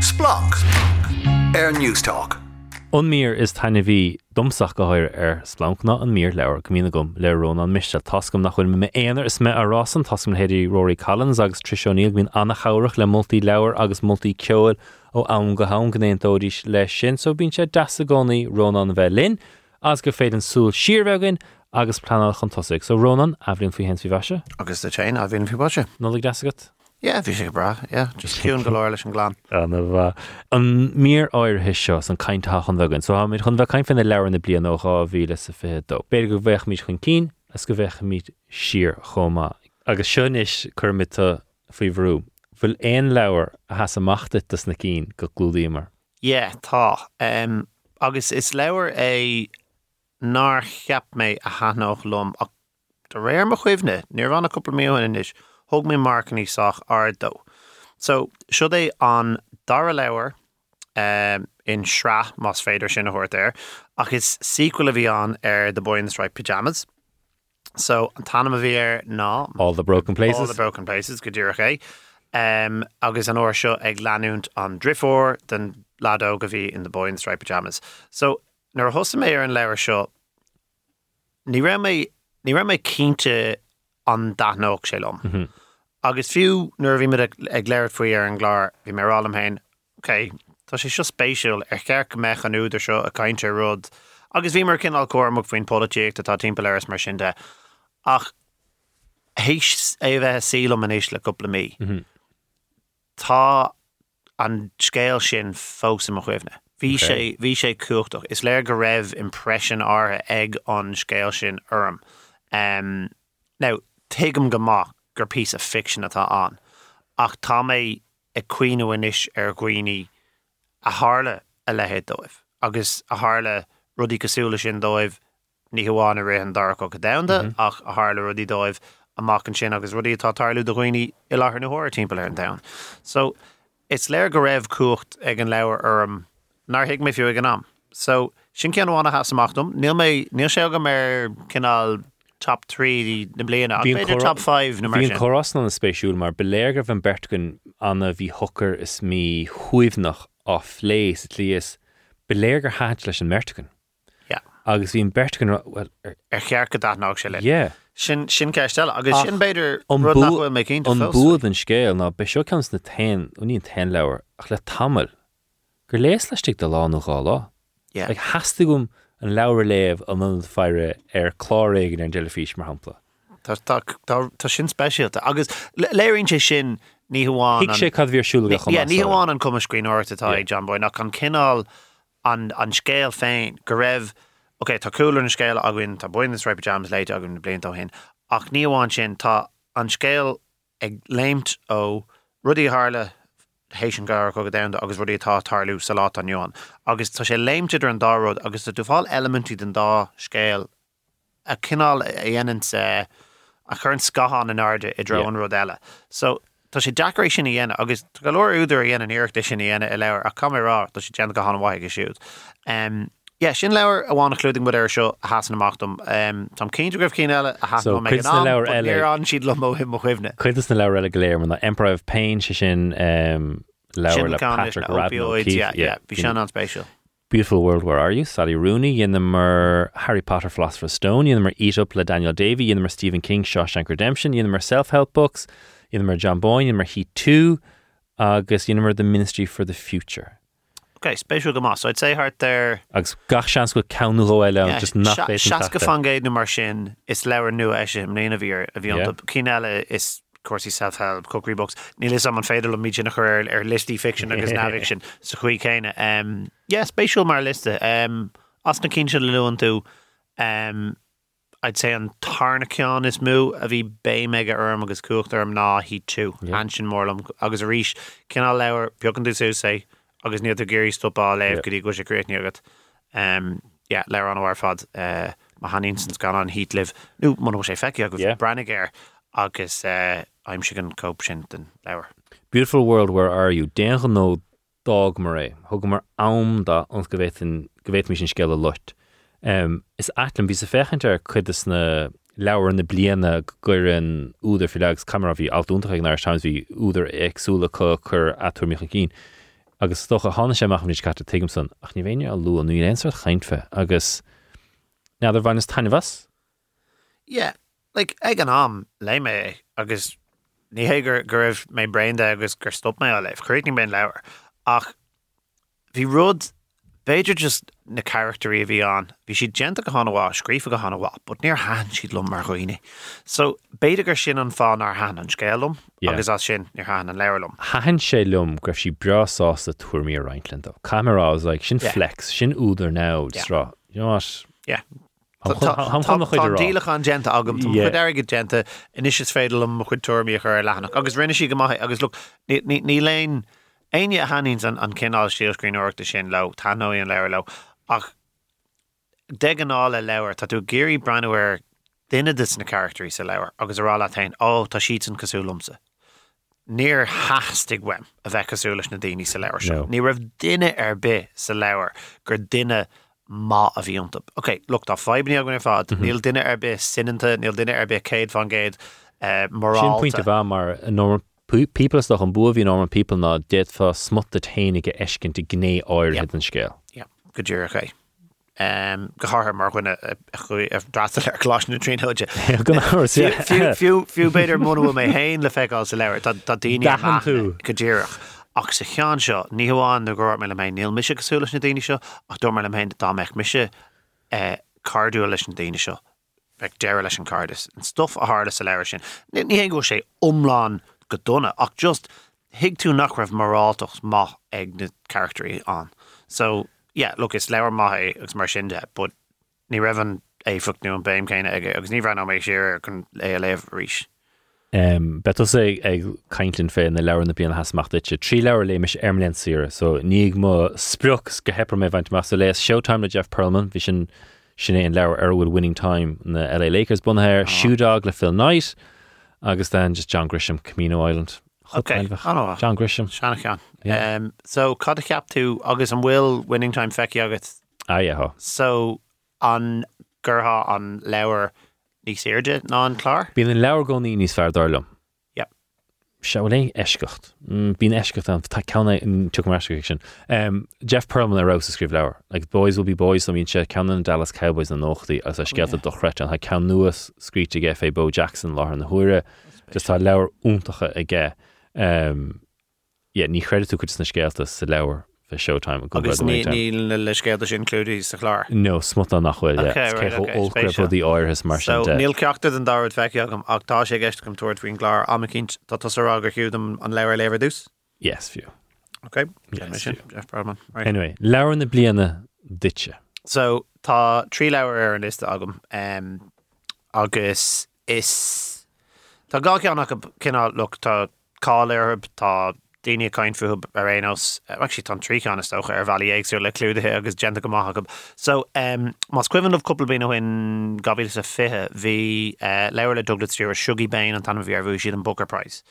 Splanc Air Newstalk. An mír is taine bhí domsach go háir ar splánkna an mír leir gomína gom lerón an mis tascom nach chuil me éanaar is me arásan tascom héidir Rory Collins agus Trisioníil mín anna chairech le multí leabhar agus multí ceil ó an go hán gnéontóiris le sin so bín sé deasa gcónaí Rónan bheith lin as go féad an súl siirvegin agus planál chutáigh so Rónan a bhríonn fao hens fi bhaise? Agus de tein a bhíon fi bose? Nolig deagat? Ja, bhí sé bra, just ciún go leir leis an glán. An bh an mír áir his seo an caiintá chun bhagann, so mid chun bheith caiin fanna leir na blian óá bhíle sa fé dó. Beidir go bheith míid chun cín as go bheith míid sir chomá. agus seis chumite faoi bhrú. Bfuil éon leabhar a has amachta tas na cín go glúdaímar. Jé, tá. Agus is leabhar é ná cheap méid a hanách lom ach de réir mo chuimhne, níor bhana cuppa míohan is, thug mé marcaní soach ardó. So siod é an dar leabhar um, in sra más féidir sin thuirt ir, ach is sequel a bhí an ar the Boy in the Striped Pyjamas. So an tanna a bhí ar ná All the broken places. All the broken places go dúach é. Um, agus an áir seo ag leanúnt an drifor den ladó go bhí in the Boy in the Striped Pyjamas. So nar thosa mé ar an leir seo ní ra mé ní ra mé cínte an dathnóg sé lom. Mhm. Agus fiú nuair bhí ag léir faoi ar an gláir bhí mé rálam hain, Oké, Tá sé seo spéisiúil ar ceir go meach an úidir seo a caiinte rud. Agus bhí mar cin alcóach faoin políocht atá timpplair mar sin de. Ach héis é bheith sílam an éis le coppla mí. Tá an scéil sin fós am chuimhne. Bhí sé bhí sé cuachtach. Is léir go raibh impression áthe ag an scéil sin orm. Um, now, tuigem go má gur pí a fiction atá an. Ach tá mé i cuiinú inis ar gcuoine a hále a lehéad dóibh. agus a hále rudí cosúla sin dóibh ní hamháin a ré an dar go go damda mhm. ach a hále rudí dóibh sin agus rudí tá tarlú do chuoine i láthir na hóir timp ar an da. So it's léir go raibh cuacht ag an leabhar orm nar hiic mé fiú ag an am. So sin ceanháinna has amachtum, níl mé níl go mar cinál top 3 na bliana top 5 na mar Bhíon chorás an spéisiúil mar beléirgur an bertgan anna bhí thucar is mí chuimhnach á lééis líos beléirgur háit leis an mertegan. Ja. Agus bhíon bertgan well er- er ar ar chear go se le. Yeah. Sin sin ceistelle agus Ach, sin beidir an rud bú- nachfuil mé cinnta an búd an scéil ná be seo cans na tain uíon tain leabhar ach le tamil gur léas leistigh de lá nó gá lá. Yeah. Ag hasasta gom an leabhar léamh an mun feire ar chláréigen an delafís mar hapla. Tá- sin speisialta agus léironn sé sin ní hamháin Hiic sé cad bhíar siúla go Yeah, chumá ní sáil. hamháin an cum screen áirtatá ag John Boy nach an cinál an an scéal féin go raibh Ok, tá coolúir an scéil agann tá buin stripe jams leit agan na blintá hin ach ní hamháin sin tá an scéal ag léimt ó rudí hále hééis an gar go agus rudí tá tarlú salá an Joan agus tá sé léimtidir an dáród agus tá dúfáil elementí den dá scéal a cinál a dhéanaan sa a chun scahan an arde i dro an rud eile. So tá sé Jackéis sin dhéana agus go leir úidir a dhéana iirecht sin dhéana i leir a camerará tá sé déanana go hána waige siúd. Um, yeah, sin leir a bhána clúding bud ar seo a hasan amachtam. Um, Tá céintú goibh cí eile a hasan mé leabhar eile- an siad le mó him mo chuimne. Cuidas na leabhar eile léir man na Empire of Pain se sin um, leabhar le Patrick O'Keefe, yeah, bhí sean an spéisial. Beautiful World Where Are You, Sally Rooney, mar Harry Potter Philosopher's Stone, mar Eat Up le Daniel Davy, mar Stephen King Shawshank Redemption, dhéana mar Self-Help Books, mar John Boyne, mar Heat 2, agus mar The Ministry for the Future. Okay, spéisiú go más. So I'd say hart there. Agus gach seans go ceanú eile Yeah, just nach Sha- féit an Seaca tata. fangéid na mar sin is leabhar nu eise am léana bhí a bhí an cíile is cuasí self-help cookery books ní is am an féidir le míid nach chuir ar listí fiction agus nafiction sa chuí chéine um, yeah, spéisiúil mar liste. Um, as na cín se le luúan tú um, I'd say an tarna is mú a bhí bé mega orm agus cuachtar am ná hí tú. Yeah. an sin mórlam agus a ríis cinná leabhar began tú sé agus níiad a géirí stopá leh go go sé agat um, yeah, le an bhar fad uh, má hanínsans gan an híit liv nó man sé feici agus Yeah. brenig air agus uh, aim si an cóp sin den leabhar. Beautiful World Where Are You, déan nó dag mar é, thug mar am da ons go bhéit mí sin scéile lucht. Um, is atlan bhí sa fechant ar chuidas na leabhar na bliana gur an úidir fi legus camera bhí altúntaach nar seans bhí úidir agsúla chu chur atúmichan cín. Agus stocha hána sé amach níos cat tem san. Ach ní bhéine a lú an nuí réar chaintfe agus neidir bhain is taine was? Yeah, like ag an am lei mé agus ní hé gur raibh mé brain agus gur stop mé a leibh. Chuirning ben lewer ach hí rud Beiidir just na characterí a bhí an, bhí si genta go hanhá scrífa go hanhá, bud níor han siad lom mar chuoine. So beidir gur sin an fáin ar han an scélum agus as sin ar han an leirlumm. Hahan sé lum greibh si brasá a tuairmí a Reinland. Camerarás like, sin Yeah. flex, sin úidir ná rá. You know what? Yeah. dílech an genta agam Yeah. chud aige genta inis is féidirlum mo chud tuairmí chu lenach agus rinne si go maithe agus lu ní léin aine a haníns an cinál síoscrín orachta sin le tanóí an leir le ach de an ála leir tá tú géirí brenuir duine dus na characterí sa leir agus ará le tain ó tá siad an cosúlumsa. Níor hastig wem a bheith cosúlas na daoine sa No. seo. Ní rah duine ar bit sa leir gur duine má a bhíonanta. Ok, look tá feibní agan fád, níl duine ar bit sinanta, níl duine ar bit céad fan géad uh, Sin morál. puinte bh mar norm people doch an bu hí normal people ná déad fá smut a téige ecin te gné áir an scéil. Go ché. Um, go háthir mar chuine chu ar drastal ar chláis na tríóide. Go háras, fiú fiú beidir mú mé héin le feáil sa leir tá daine tú. go ddíireach. Ach sa chean seo ní hamháin na ggóir me le mé níl mise goúlas na daine seo ach dú mar le mé dá meich mise cardú leis na daine seo fe deir leis an cardis an stof a hála sa leir sin. Ní hé go sé omláán go donna ach just hiig tú nach raibh marrátocht má ag na characterí an. So yeah, look is lewer mai agus mar sinnde, but ní raibhan é fuchtú an béim céine aige agus ní bhran mé sér chun é a léh ríis. Um, Betal sé ag caiintlinn fé na leir na bíon hasachtaite trí leir le meis ermlén sire, so níag má spruch go hepra mé bhaint mas leis Showtime le Jeff Pearlman, hí sin sinné an leir arhfuil winning time na LA Lakers bunthir, Shoe Dog le Phil Knight, agus den just John Grisham, Camino Island. Okay. John Grisham. Seannachan. Yeah. Um, so cad a ceap tú agus an bhfuil winning time feici agat. Ah, yeah, ho. So on Gerha, on lewer ní séirde ná an chlár? Bhín an leir gcóí níos fear. Yep. Se é eiscocht. Bhín eiscocht an tá cena in tu sin. Um, Jeff Pearlman a Rose scríb leir. Like boys will be boys, am bhín sé cean Dallas Cowboys an nóchtaí as a scealta do chret an ha cean nuas scríte ge fé Bo Jackson lá na thuúre, just tá leir úntacha a ggé. Um, yeah, ní chreidir tú chut na scéalta sa leir fe Showtime go Agus bhfuil ní winning time. ní le scéalta sin clúdaí sa chlár. No, smut an nachhfuil, Okay, yeah. right, okay, Olcref spéisial. ó dí áirithas mar So sin de. níl ceachta an dáir feici agam ach tá sé gist gom tuair faoin glár amcinint tá tasrá gur hiúdam an leir lever dús. Yes, fiú. Okay. Yes. Jeff Pearlman. Right. Anyway, leir na bliana ditse. So tá trí leir ar an lista agam um, agus is Tá gá ceannach cinná lu tá cáir tá daine caiin fu ar rénos actually tá an stocha ar bhí éagsú le clúdathe agus genta go maitha go. So um, Mas of couple bíine chuin gabí a fithe hí uh, leir le ar sugaí bain an tan bhí ar bhú siad an Booker Prize.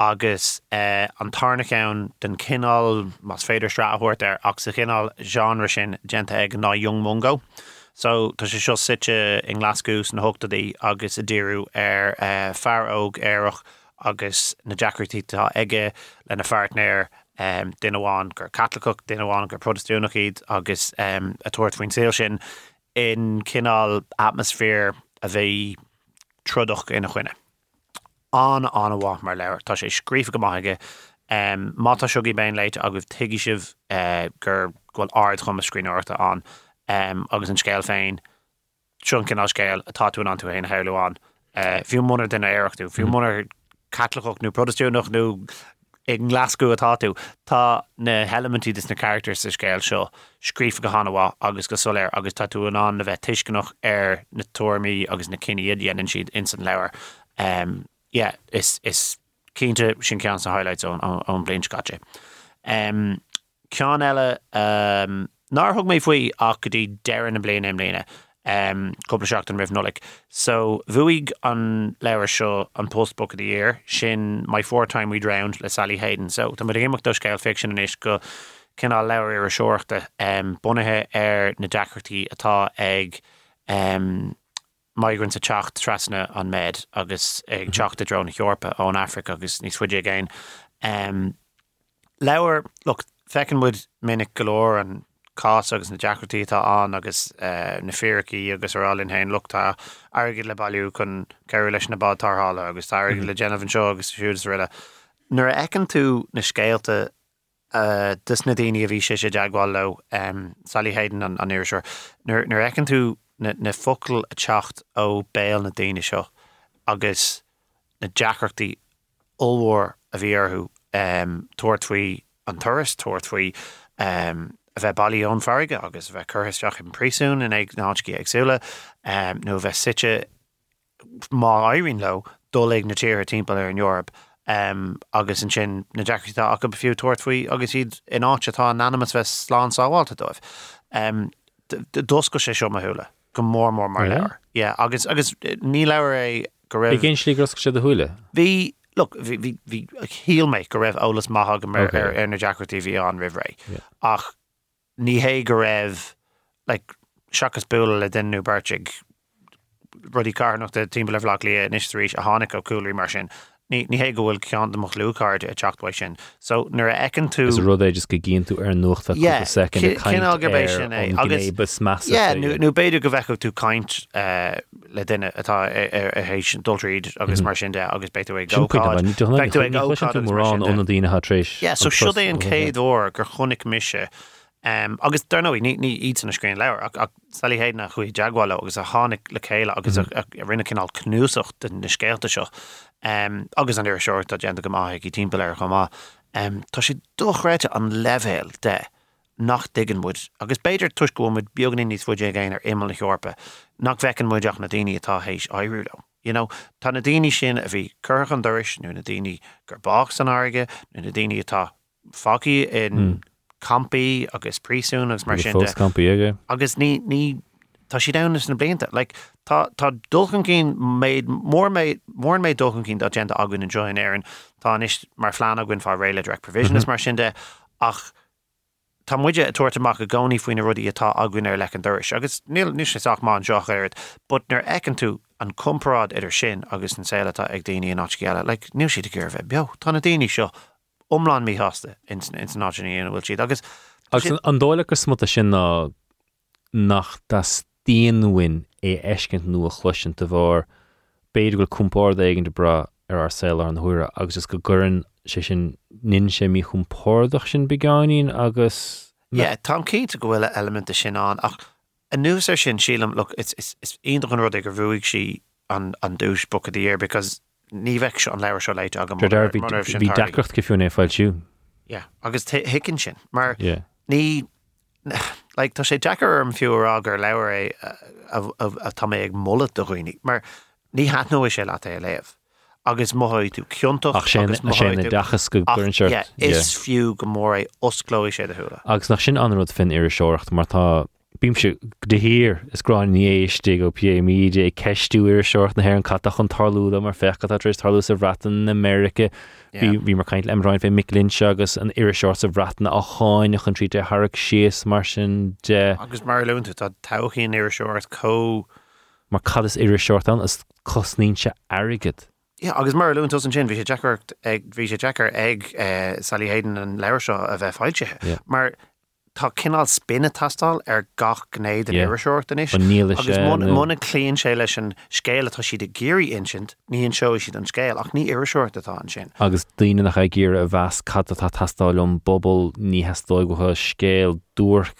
agus uh, an tarnacán den cinál mas féidir strathhairt ar ach sa cinál genre sin genta ag ná Young Mungo. So tá sé seo site in Glasgows na hotadaí agus a ddíú ar uh, fearóg éireach agus na Jackartí tá aige le na feartnéir um, duháin gur Catlacoch duháin gur protestúnach iad agus um, a tuairt faoin saoil sin in cinál atmosfér a bheith trudach ina chuine. an an bhá mar leir Tá sé scrífa go maige um, mátá sugaí ben leit a goh tuigi sibh uh, gur ghfuil ard chum a scríáirta an um, agus an scéil féin tún cin á scéil a táún an tú héon heúán. Uh, fiú munar den éirechtú, fiú munar catlachoch nó protestúnach nó ag glasú atáú tá na elementí is na character sa scéil seo scrífa go hanahá agus go soléir agus táú an an na bheith tuiscinach ar na tuairmií agus na cineiad dhéanaan siad in leir. Um, yeah, is is cínte sin cean sa highlights ón ón blin scate. Um, cean eile um, ná thug mé faoi ach go dtí dean na blion im léine um, couple seach an rih nolik. So bhuaig an leir seo an postbook of the year sin my fourth time we drowned le Sally Hayden. So tá mar éach do scale fiction is go cinná leir ar a seirta um, bunathe ar na atá ag um, migrants a techt trasna an méid agus ag teachta dro na Joorpa ón Africa agus níos fuide géin. Um, look fecinmid minic galore an cá agus na Jackartí tá an agus uh, na féraí agus arálinn hain luchtá airgid le bailú chun ceir leis na badtarthála agus táirgid le Jennifer seo agus siúdas riile. Nuair ecinn tú na scéalte uh, dus na daine a bhí sé sé deagháil le um, Sally Hayden an, an Iiriseir. Nuair ecinn tú na, focail a techt ó béal na daine seo agus na Jackartí óhór a bhí arthú um, tuairtfuoi an turas tuairtfuoi um, a bheith bailíón farige agus bheith chuthaisteach prísún in ag nácí agsúla um, nó bheith site má airín le dul ag na tíir timp ar an Europa um, agus an sin na Jackartá a go fiú tuairtfuoi agus iad in áitetá anonymous bheith slán sáháilta dóibh. Um, dos go sé seo thula go mór mór mar leir. Yeah, agus agus ní leir é go raibh gén slí sé thuúile. Bhí look híal méid go raibh ólas maitha go mar ar ar na an ach ní hé go raibh le seachas buúla le denú bartig rudí carnach de timp leh lech lí níéis a hánig ó coolí mar sin. Ní ní hé gohfuil cean amach lúcard a teachhaid sin. So nuair a ecinn tú Is rud é just go gén tú ar nuachta cinálgabéis sin é agus mas nó beidir go bheith tú caiint le duine atá a hééis sin dultríd agus mar sin de agus beitu mórrán óna dtíine hatrééis. Ja, so siú é an céadú gur chonig mise. Um, agus darnoí ní ní í na scrín leir ach, ach salhéad na chuí deagháile agus a hánig le chéile agus -hmm. a, rinne cinál cnúsocht den na scéalta seo um, agus an ar seoirt a genda go maithe í timpplair go má. Um, tá sé dochreite an levéil de nach diganmid agus beidir tuis gomuid beagní níos fuide géin ar imime Joorpa nach bhecin muideach na daine atá hééis airúla. You know, tá na daine sin a bhí chuchan doris nu na daine gur bach san aige nu na daine atá faci in mm. Campaí agus prísún agus mar sin campaí aige agus ní ní tá si danas na blianta like, tá tá dulchan cín méid mór mór méid dulchan cín agenda agann an join airan tá is mar fláán a gin fá réile direct provision is mhm. mar sin de ach Tá muide a tuairtamach a gcóí faoine rudí atá agann ar lechan doris agus níl nu seach má an seach airt, but nar ecinn tú an comprád idir sin agus an céiletá ag daine an áceile, le nu siad a ggurh be tá na daine seo omláin mí hasasta in náisiíana bhfuil siad agus agus an dóile gur smut sin ná nach daíonhain é eiscint nu a chluisiint a bhór beidir goil cúmpáir igen de bra ar ar céile an thuúra agus is go ggurann sé sin nin sé mí chumpórdach sin beáín agus yeah, Tá céint a gohfuile element a sin an ach a nuús ar sin sílam look it's it's it's aon an rud ag gur bhuaigh si an an dúis bu a díir because ní bheith se an leir seo leit agam bhí decrocht go fiúna fáilú yeah agus hicinn sin. Mar ní like, tá sé Jackar an fiú agur leir é uh, a tá ag mullet do roioine, mar ní hat nó sé le é léh. agus móid tú dechas go burn is fiú go mór é osclói sé thula. Agus nach sin anrad fin ar seocht mar tá bím se de hir is gráin níéisiste go pe míide ceistúir seocht na an catach an tarlúda mar fecha a tris tarlú a ratan na Amerika hí mar caiint lemráin fé milínse agus an iri seoir a bhratna a cháin chun trí de Harach sios mar sin de agus mar leúnta tá tauchéín iri seoirt có mar cad is iri seoirt an is cosnín se aigad. Yeah, agus mar lún an sin bhí sé Jackart ag bhí sé Jackar ag uh, salíhéan an leir seo a bheith fáilte. Yeah. Mar tá cinál spinne tastal ar gach gnéad an iiriseirta is níle muna clíonn sé leis an scéile tá siad a géirí insint níon seo siad an scéil ach ní iiriseirta atá an sin. Agus daine nach géir a bheits cad tá tastáilm bobbal ní heastóid gothe scéil dúrch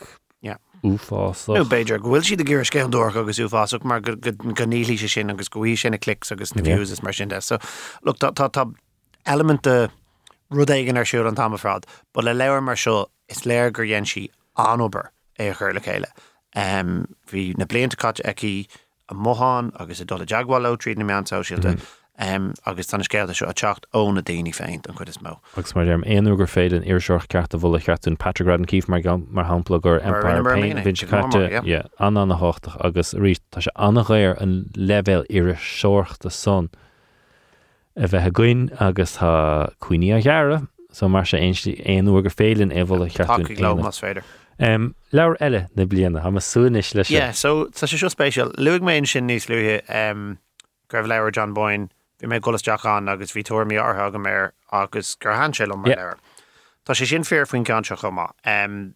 úfás. No beidir bhfuil siad a gur scéil dúach agus úfásach mar ganílí sé sin agus gohí sinna clicks agus na views mar sin de. So look tá tá element de rudéigen ar siúr an tamafrád, ba le leir mar seo is léir gur dhéan si anober é chuir le chéile. Um, hí na bliantaát aici a moán agus a dola jaagháil tríd na meantá síte. Um, agus tan scéalta seo a techt óna daoine féint an chud is mó. Agus mar am éanú gur féid an iirseoch ceart a bhla cheún Patrickgrad an cíh mar mar hapla gur Empire an an háach agus rí tá se annachréir an level ire seocht a son. A bheit a gcuin agus tá cuioine a ghearra so mar sé éonú gur félinn é bhla cheún mas féidir. Um, leir eile na bliana ha súnis leis yeah, so tá sé seo spéisial luigh mé sin níos luúthe um, greibh leir John Boyne bhí mé golas deachán agus bhí tuairmí ortha go mé agus gur han sé mar leir. Tá sé sin fear faoin gan chumá. Um,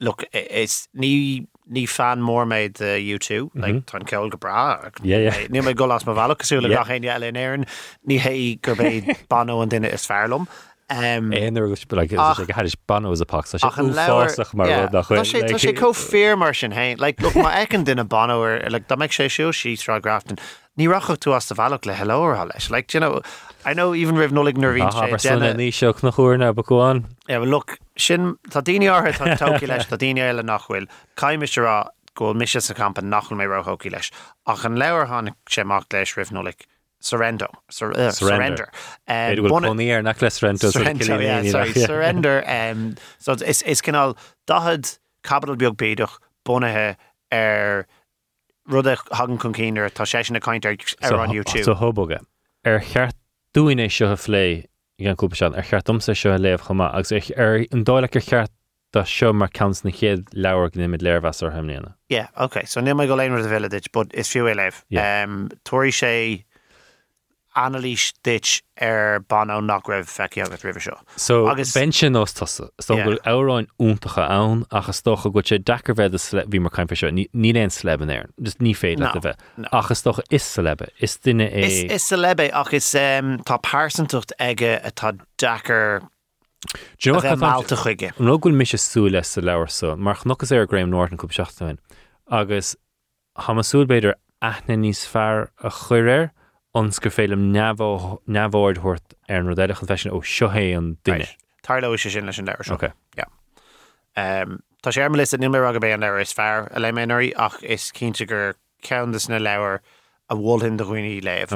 look, is ní ní fan mór méid uh, U2, like, tá ceil go bra. Ní mé go las má bhach cosú le gachéine eile éan, ní hé gur bé Bono an duine is fearlumm. Um, Éonar agus be Ach. hadis ban as a pak sa sé Ach, an leabhar- úfásach mar yeah. rud nach Tá sé tá sé có fear mar sin hain like look má ecin duine banir like da meid sé siú sí rá grafton ní rachah tú as bhealach le helóir leis like you know I know even rih nolig nervvín sanna ní seach nach chuúrna beáin Yeah, well, look, sin tá daine áthe tá toci leis tá daine eile nachhfuil caiimiiste rá ggóil mis campa nachfuil mé rothóí leis ach an séach leis rih nólik surrender sur, uh, surrender Um, bhfuil buna- poníar nach les rent surrender yeah, sorry, surrender um, so is is cinál dahad capital beag beidirch bunathe ar rud hagan chun cíar tá sé sin na caiint ar an YouTube So hoboge ar cheart dúine seo a lé gan cúpa seán ar cheartdomsa seo a léomh chumá agus ar- an dáile ar cheart tá seo mar cans na chéad leabhar gnim léirhas ar hemlíana. Yeah, okay. So mai go lein a village, but is fiú é. Yeah. Um, Tory sé analís ditch ar Bono nach raibh feici rih seo. So Agus- ben sin os tasa Yeah. bhfuil áráin úntacha ann achas tócha go sé dechar bheith bhí mar caiimfa seo ní ní éon sleban air, just ní féad le a bheith. Achas tócha is sa is duine Is, é is sa lebe ach is um, tá pásantucht aige atá dachar Do you know a what bheith tá- máta chuige. nó ghfuil mis sú leis sa leabhar so, mar nuchas ar Graham Norton cúp seachtain. agus hamasúbéidir aithna níos fear a chuir ons félim neamhhaid thuirt ar an rodéilechan fesin ó seohé an duine. Tar le sé sin leis an leir tá sé ar list nimmer aga bé an leir is fear a leméirí ach is cínte gur ceandas na leabhar a bhhin de chuoine léh.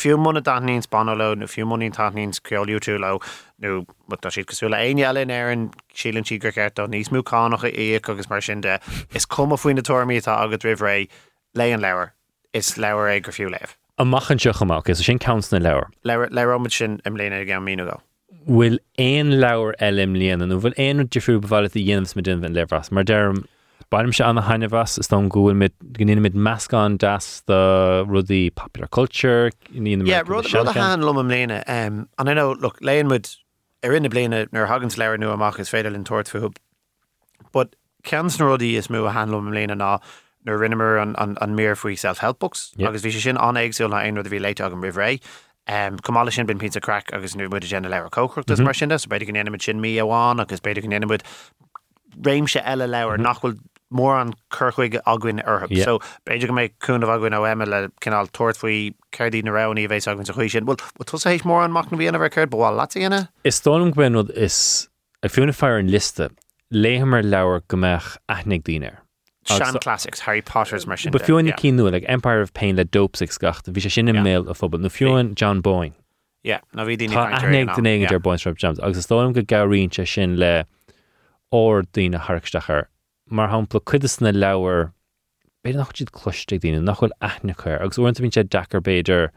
Fiú muna daníns banlo nó fiú muí taníns ceolú tú le nó tá siad cosúla aine eile ar an sílan si gur ceart níos múánacha í agus mar sin de is cum faoin na toirmí tá agad rih ré le an leabhar is leabhar é gur fiú. A machchan seochaach is sin count na leabhar. Leir leróid sin im léna gan mí go. Bhfuil éon leabhar elim líana nó bhfuil éon difriú bhile í dhéanams me duine lehras, mar derm baim se anna hainehas is don gúil gníine mit meascán das de rudí popular culture Yeah, rud a han lom am léine. And I know, look, léon mud ar inna bliana nar hagans leir nu amach is féidir in toirt fuhub. But ceans na rudí is mú a han lom am léine ná nar rinnemer an, an, an mér faoi self-help books. Yep. agus bhí sin an éagsúil na ein rud a bhí leite agam rih ré. Um, Cumála sin bin pizza crack agus nu bud a gen leir cóchrucht Mhm. mar sin so beidir gan enimiid sin mí amháin agus beidir gan enimiid réimse eile leir nachhfuil mór an chuchuige aguain orthb. Yeah. So beidir go méid cún aguain ó eime le cinál toirt faoi ceirdí na raí bhééis agann sa chuisi sin. Bhil tu hééis mór an machna bhíana bh chuir bháil látíana? Is tólam gwenod is a fiúna fear an liste léhamar leabhar gombeach aithnig díir. Sean Classics, Harry Potter's mar sin. Ba fiúin yeah. cíú le Empire of Pain le dopsix gacht, bhí sé sin Yeah. mail a fphobal nó fiúin John Boyne. Yeah, na bhí den éige ar Boyne Strap Jams, agus tólam go gaíonse sin le ó dína Harcstachar, mar hapla chuidas na leabhar beidir nach siad cloiste díine nachfuil aithna chuir, agus uanta bín sé dachar beidir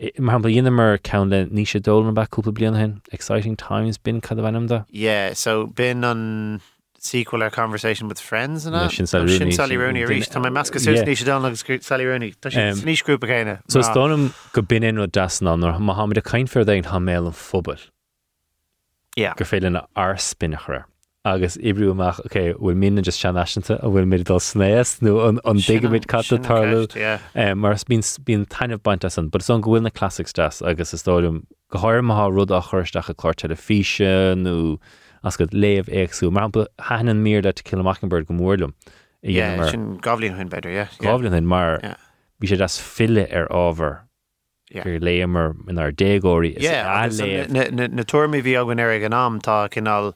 I- mar hapla dhéana mar count le ní sé dólan ba cúpla blian hen, exciting times bin cad bhanam da. Yeah, so bin an sequel ar conversation with friends and No, that. sin Sally sin Rooney, Sally sin- Rooney a rís. Tá mé masca sus ní dá agus Sally Rooney. Tá Um, sin níos grúpa chéine. So stónam go bin in das ná nó Mohammed a caiin fear daon ha mé an fphobal. Yeah. gur féile na arspinnachre. agus ibriú amach okay, bhfuil mína just sean eanta a bhfuil mid dal snéas nó an- an digamid cat sin an tarlú ceist, yeah. um, mar bín bín taineh baint an, bud son gohfuil na classics das agus is tóim go háir má rud a chuirteach a chlár telefíe nó as go léomh éagsú mar hanan mír de kilachchenberg go mórlumm Yeah, sin goblín hunn beidir, yeah. Gáblin mar bhí sé as fille ar ábhar gur léamar in ar dégóí Yeah, agus léamh. na- tuairmí bhí agan ar an am tá cinál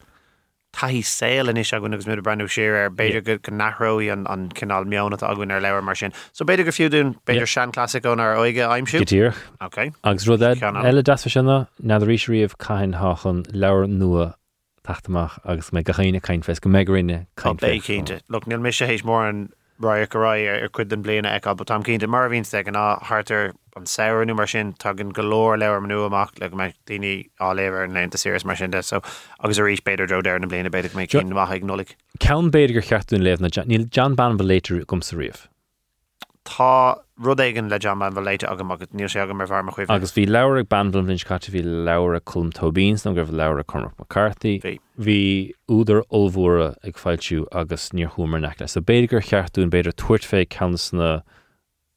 taihí saoil in is agan agus mu a brandú séir ar beidir go go nachróí an an cinál meánna agan ar leabhar mar sin. So beidir go fiúún beidir sean classicón ar oige aimimsú? Gotír Okay. agus Ceann eile das sinna na ríisiíomh caiin háchan nua taachtamach agus mé gachéine caiin fes go mérinne Tá cínte. Look níl mis sé hééis mór an rá ar chud den bliana eá, but tam cínte mar vín ag an á hartar an saoirú mar sin tugann golóir leir manú amach le me daoine áléir an lenta séras mar sin de, so agus a ríéis beidir dro ar na bliana beidir mé cin amach ag nolik. Cean beidir gur cheartún léh na níl John Ban ba léitir gom sa riomh. Tá rud éigen le jam an bhléite agam agus níl sé agam mar bhar chuh agus bhí leir ag bandblin linn cat bhí leir a chum tobíns nó gur bh leir a chumach McCarthy. Hí úidir olhúra ag fáilú agus níor thuúmar ne le so béidir cheartún beidir tuairt fé ceanna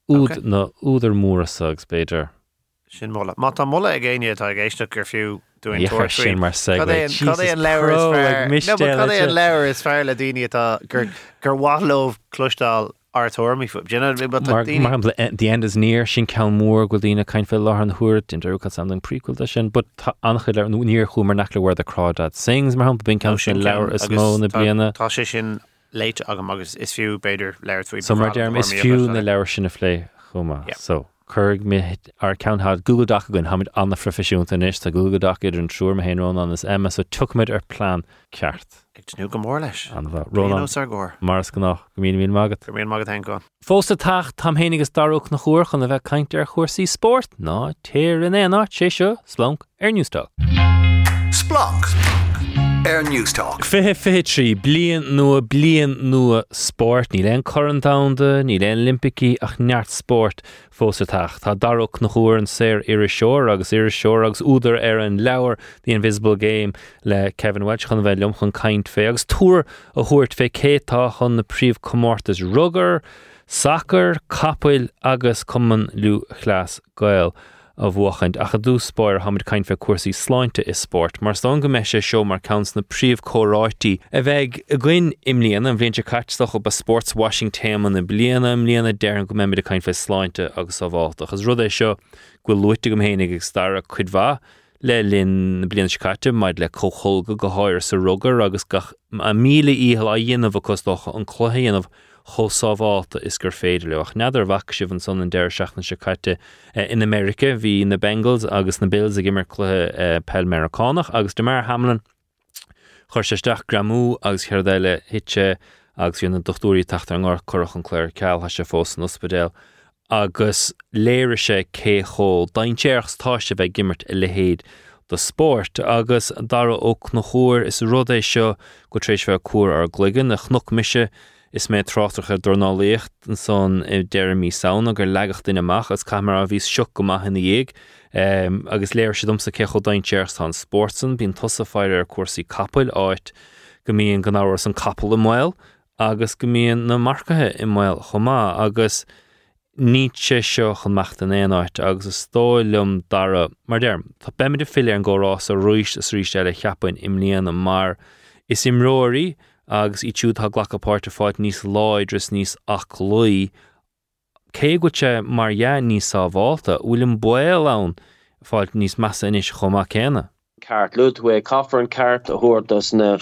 úd na úidir múrasagus beidir sin móla. Má tá molla a ggéine tá ggéiste gur fiú sin mar se an leir is fear le daine gur gur bhlóh clúistáil artóí fu the end is níir sin ce mór go dtína caiin fé leth an thuirt in dúcha an an príúil sin, bud ancha le níor chumar nach le bhir a crádad sings mar bin ce oh, sin leir is mó na bliana. Tá sé sin léite agam agus is fiú beidir leir So mar derm is fiú na leir sin a lé chuma so. chug mé ar ceanthad Google Da gon haid anna profisiúnta is tá Google Daid an trúr héón an is Emma so tuid ar plán ceart. Agú go mór leis an bhrógur Mars go nach go mí mí magad go mé magad go. Fósta tacht tam hénigus darúch na chuirchan a bheith caiinte ar chuirsaí sport ná téir er in éana sé seo Splanc ar er newstá. Splanc. Air Newstalk. Fithe fi trí blian nua blian nua sport ní len chorandáda ní len Olympicí ach neart sport fósataach Tá darach na chuair an séir ar seoir agus ar seoir agus úidir an leabhar the Invisible Game le Kevin Welch chun bheith lumchan caiint fé agus túr a thuirt fé cétá chun na príomh commórtas rugger, sacr, capil agus cuman lú chlas gail. A bhchaint a dús spáir haid caiin fe cuasaí sláinte is sport, mar sta go meise seo mar cans na príomh choráití a bheith a gcuin imlíana an bhléonte caiisteach op a sports washing téman na bliana am líana dean go méid a caiin fe sláinte agus a bháach agus rud é seo ghfuil luite go héananig ag star a chudhá le linn blian scaite maid le choholga go háir sa rugar agus a míle íhall a dhéanamh costocha an chluhéanamh chosáháta is gur féidir leach neidir bhac sibh an son an deir seachna se caiite eh, in Amerika hí na Bengals agus na Bills a gimmer chluthe eh, pellmericánach agus Damar Hamlin chuir seisteach gramú agus cheardéile hitse agus híonna dochtúí tacht an gáir chorach an chléir ceall se fós an ospedéil agus léire sé cé hó daintéirs táiste bheith gimmert i lehéad do sport. Agus dar ó na chóir is rudééis seo go trééis bheith cuar ar gligan na chnoch miise is mé trátracha dornáléocht an son i deirmí saona gur legacht in amach as camera a bhís siú go maithna dhéag um, agus léir si domsa cecho daintéirs tá sportsan bín tosaáir ar cuasaí capil áit. Go mííon gan áhar an capel i mil agus go mííon na marcathe i mil chomá agus ní sé seo chun meachta éáit agus is tóilm dara. Mar derm Tá beimi de fiile an ggórás a roiis a srí eile cheappain imlíana mar is imróirí agus í túúd ha ghlachapáirte fáid níos láidras níos ach luí. Cé gote marhe níos sáháta bhfuilm buil ann fáid níos massa inis chomá céna. Ceart luúhfu caafar an ceart a thuirtas na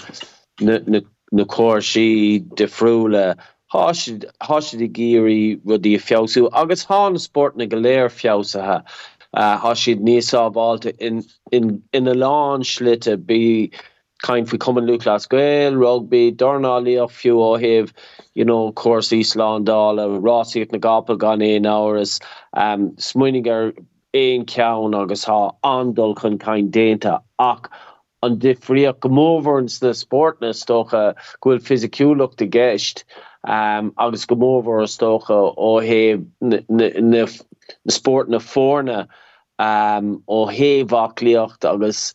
na cóir si defriúle háisi i géirí rudí fiosú agus há sport na go léir fiosathe. Uh, há siad níosábálte in, in, in a lán slite bí kaint fi kommen Lucas Gael, rugby, Dornali of fiú ó heh, you know, of course Islandal a Rossí na gapel gan é áras um, smuiniger éon cean agus há andal chun kaint dénta ach an difriach gomóverns na sportna stocha gwfuil fysiiciúlach de geist um, agus gomóver stocha ó heh na, na, na, na sport na fórne um, ó héhhalíocht agus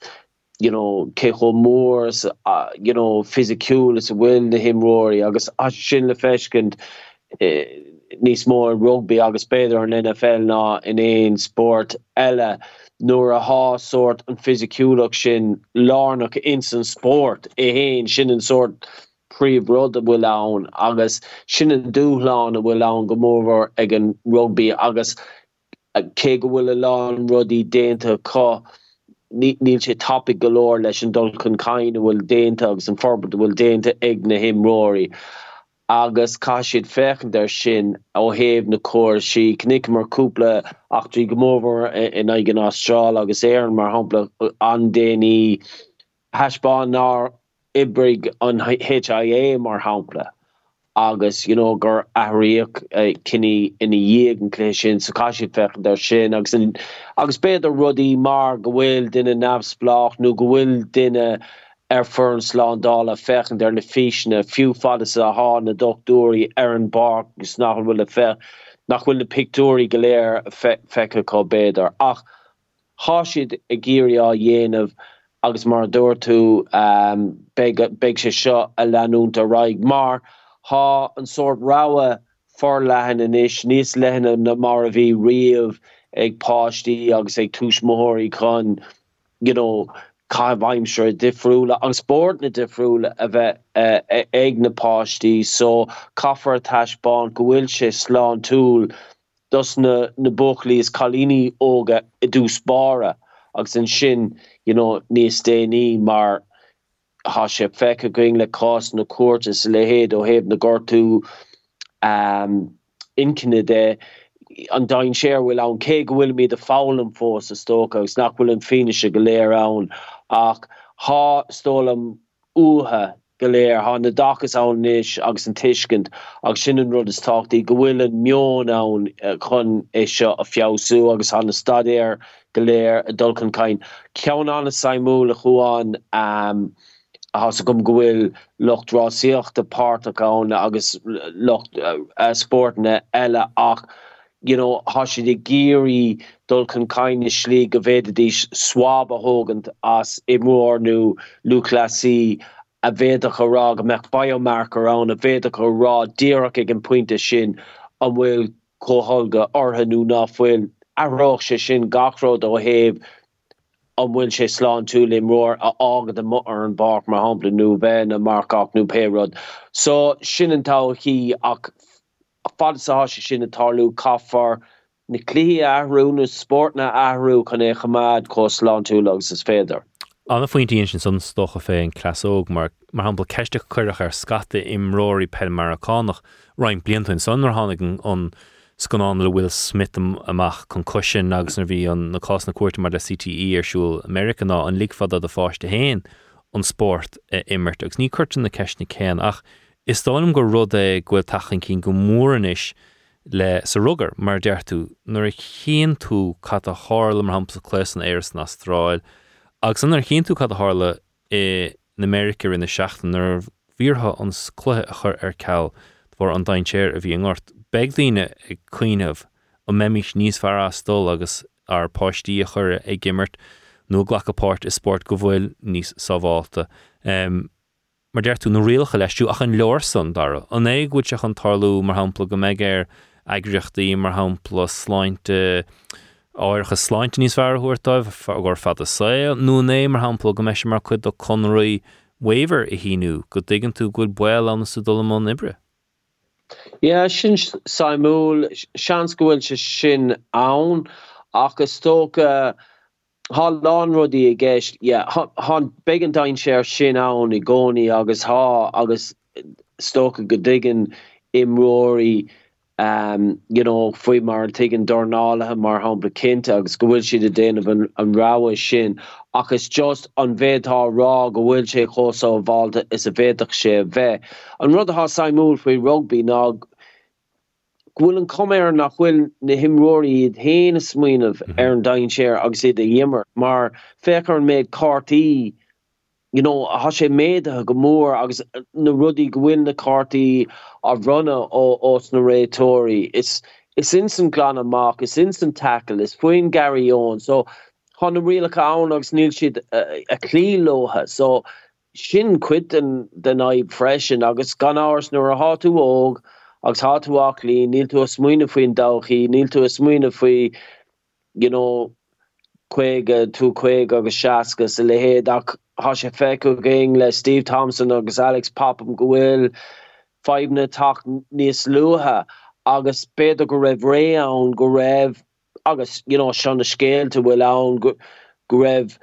you know kecho Moore's, uh, you know is will na himróí agus as sin le fekent eh, nís mór rugby agus beidir an NFL ná in sport Ella, nuair a sort an fysiiciúlach sin lánach insan sport é héin sin sort a bhfuil lán agus sin an dúláán a bhfuil lán gomór ag an rugby agus cé go bhfuil a lán rudí. Níl sé topic galoor leis an dul chun kain bhfuil an forbert bhfuil déanta ag na himróí. agus cai siad fechen der sin ó na choir si knic mar cúpla ach trí gomóver in aigen Austrráil agus mar uh, an ibrig an HIA mar. Agus you know gur aíoch uh, kinne ina dhéag an lé sin sa caiisi fechen der sin agus in, agus beidir rudí mar gohfuil duine nafsplach nó gohfuil duine ar fern sládála fechen der na fiisne fiú fada a há na dochtúí ar an bar gus nach bhfuil fe nach bhfuil na picúí goléir fecha có béidir ach há siad a géir á dhéanamh agus mar dúir tú um, be se seo a leúnta raig mar há an sort rawe for lehan in is níos lenne na mar a bhí riamh ag pátí agus ag túismóirí chun you know caiimsre difriúle an sport na difriúle a bheith uh, ag napátí so caafar taiisbán gohfuil se sláán túl dus na na bochlíos chalíní óga i dús bara agus an sin you know níos déní mar ha sé feice going le cás na cuatas le héad ó héb na gortú um, incinine de an dain séir bhfuil an cé bhfuil mí de fálam fós a tóca agus nach bhfuil an se go léir ann. Ach há stólam uhe goléir há na dachas annis agus an tiiscint agus sinan rud is táchttaí gohfuil an mion ann eh, chun é seo a fiáú agus an na stadéir goléir a dulcan caiin. Cean anna saimú a chuáin um, has gom gohfuil lochtrásíocht de páán agus locht uh, uh, sportne eile ach. You know ha si de géri dulkan kaine slí go vede dís swab a hogent as imórnu luclasí a véach rá a meach biomarker an a véach rá déach ag an puinte sin an bhfuil choholga orhanú nachfuil arách se sin gachród ó an bhfuil sé sláán túlim roir a agad a mu ar an bar mar hapla nó ben a markach nó pérod. So sinnantá hí ach fadá se sin atarlú kafar na clí ahrú na sportna ahrú chun é chamad có sláán tú agus is féidir. Anna faointíon sin san stocha fé an clasóg mar mar hapla ceiste chuireach ar scate imróí pe maránach rainin bliantain sannar hánig an scanán le Will Smith amach chun cosisisin agus na bhí an na cás na cuairta mar de CTE arsúil Americaná an lífada a fáiste héin an sport immert. Agus ní chuirtin na ceisna céan ach is dáim go rud é ghfuil tachan cín go le sa rugar mar deirú nuair a chéan tú cat a hála mar hamsa léan éras na agus an ar chéan tú cat a i na America in na seaachtain nar bhíortha an cluthe a chur ar ceall an daintéir a bhí an ort begdíine ag cuiineh ó méimiis níos fear asdul agus ar páistí a chur ag gimmert nó ghlachapát is sport go bhfuil níos sáháta. Um, mar deir tú nó réalcha leisú ach an leor san dar an seach an tarlú mar hapla go méid ar agriochttaí mar hapla sláinte áircha sláinte níos fearúirtáibh gur fad a sé nó né mar hapla go meisi mar chud do conraí waver i híú go dgan tú gúil buil an sa dolamón ibre. Ja sin Simúl seanscohfuil se sin ann agus tóca há lánrodí a gist há began dain séir sin ann i gcóí agus há agus stocha go digan imróí um, you know foi mar tegin dornálathe mar hapla cinnte agus gohfuil siad a déanamh an, an ráha sin. Agus just an bhéadtá rá go bhfuil sé chóá bháilta is a bhéach sé bheith an rud há saimúl faoi rugbí ná bhfuil an coméir nach bhfuil na himróí iad héana smuoineh mhm. ar an dain séir agus iad a dhémmer mar fechar méid cartíí you know ha sé méide go mór agus uh, na rudi gwin na karti a runne ó os na rétóri is is instant glan amach is instant tackle is Gary on so han na riele an agus níl siid uh, a clílóha so sin quit den den naib freschen agus gan áhars nuair a hatú óog agus hatúach lí níl tú a smuoine foin dachi níl tú a smuoine foi you know chuige tú chuig agus seaca sa lehéad ach há sé feú ging le Steve Thompson agus Alex Papam gohfuil feimne tak níos luúthe agus beidir go raibh ré an go raibh agus you know, sena scéil te bhfuil an go, go raibh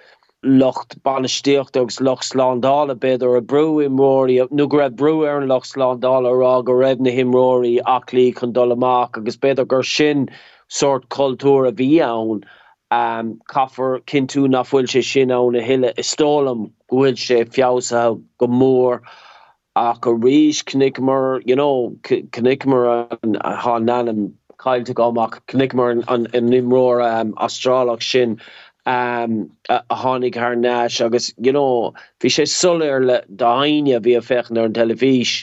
locht banisteocht agus loch sládále beidir a breú imróí nu go raibh breú ar an loch sládála rá go raibh na himróí achlí chun dolamach agus beidir gur sin sort kultúr a bhí ann. Um, kaffer kinú nachfuil sé sin á na hiile is stólam gohfuil sé fiása go mór a go ríis knickmer you know knickmer an há nanam kailte goach knickmer an an nimrór um, astrálach sin um, a, a hánig haar nás agus you know fi sé solir le daine vi a fechen ar an televís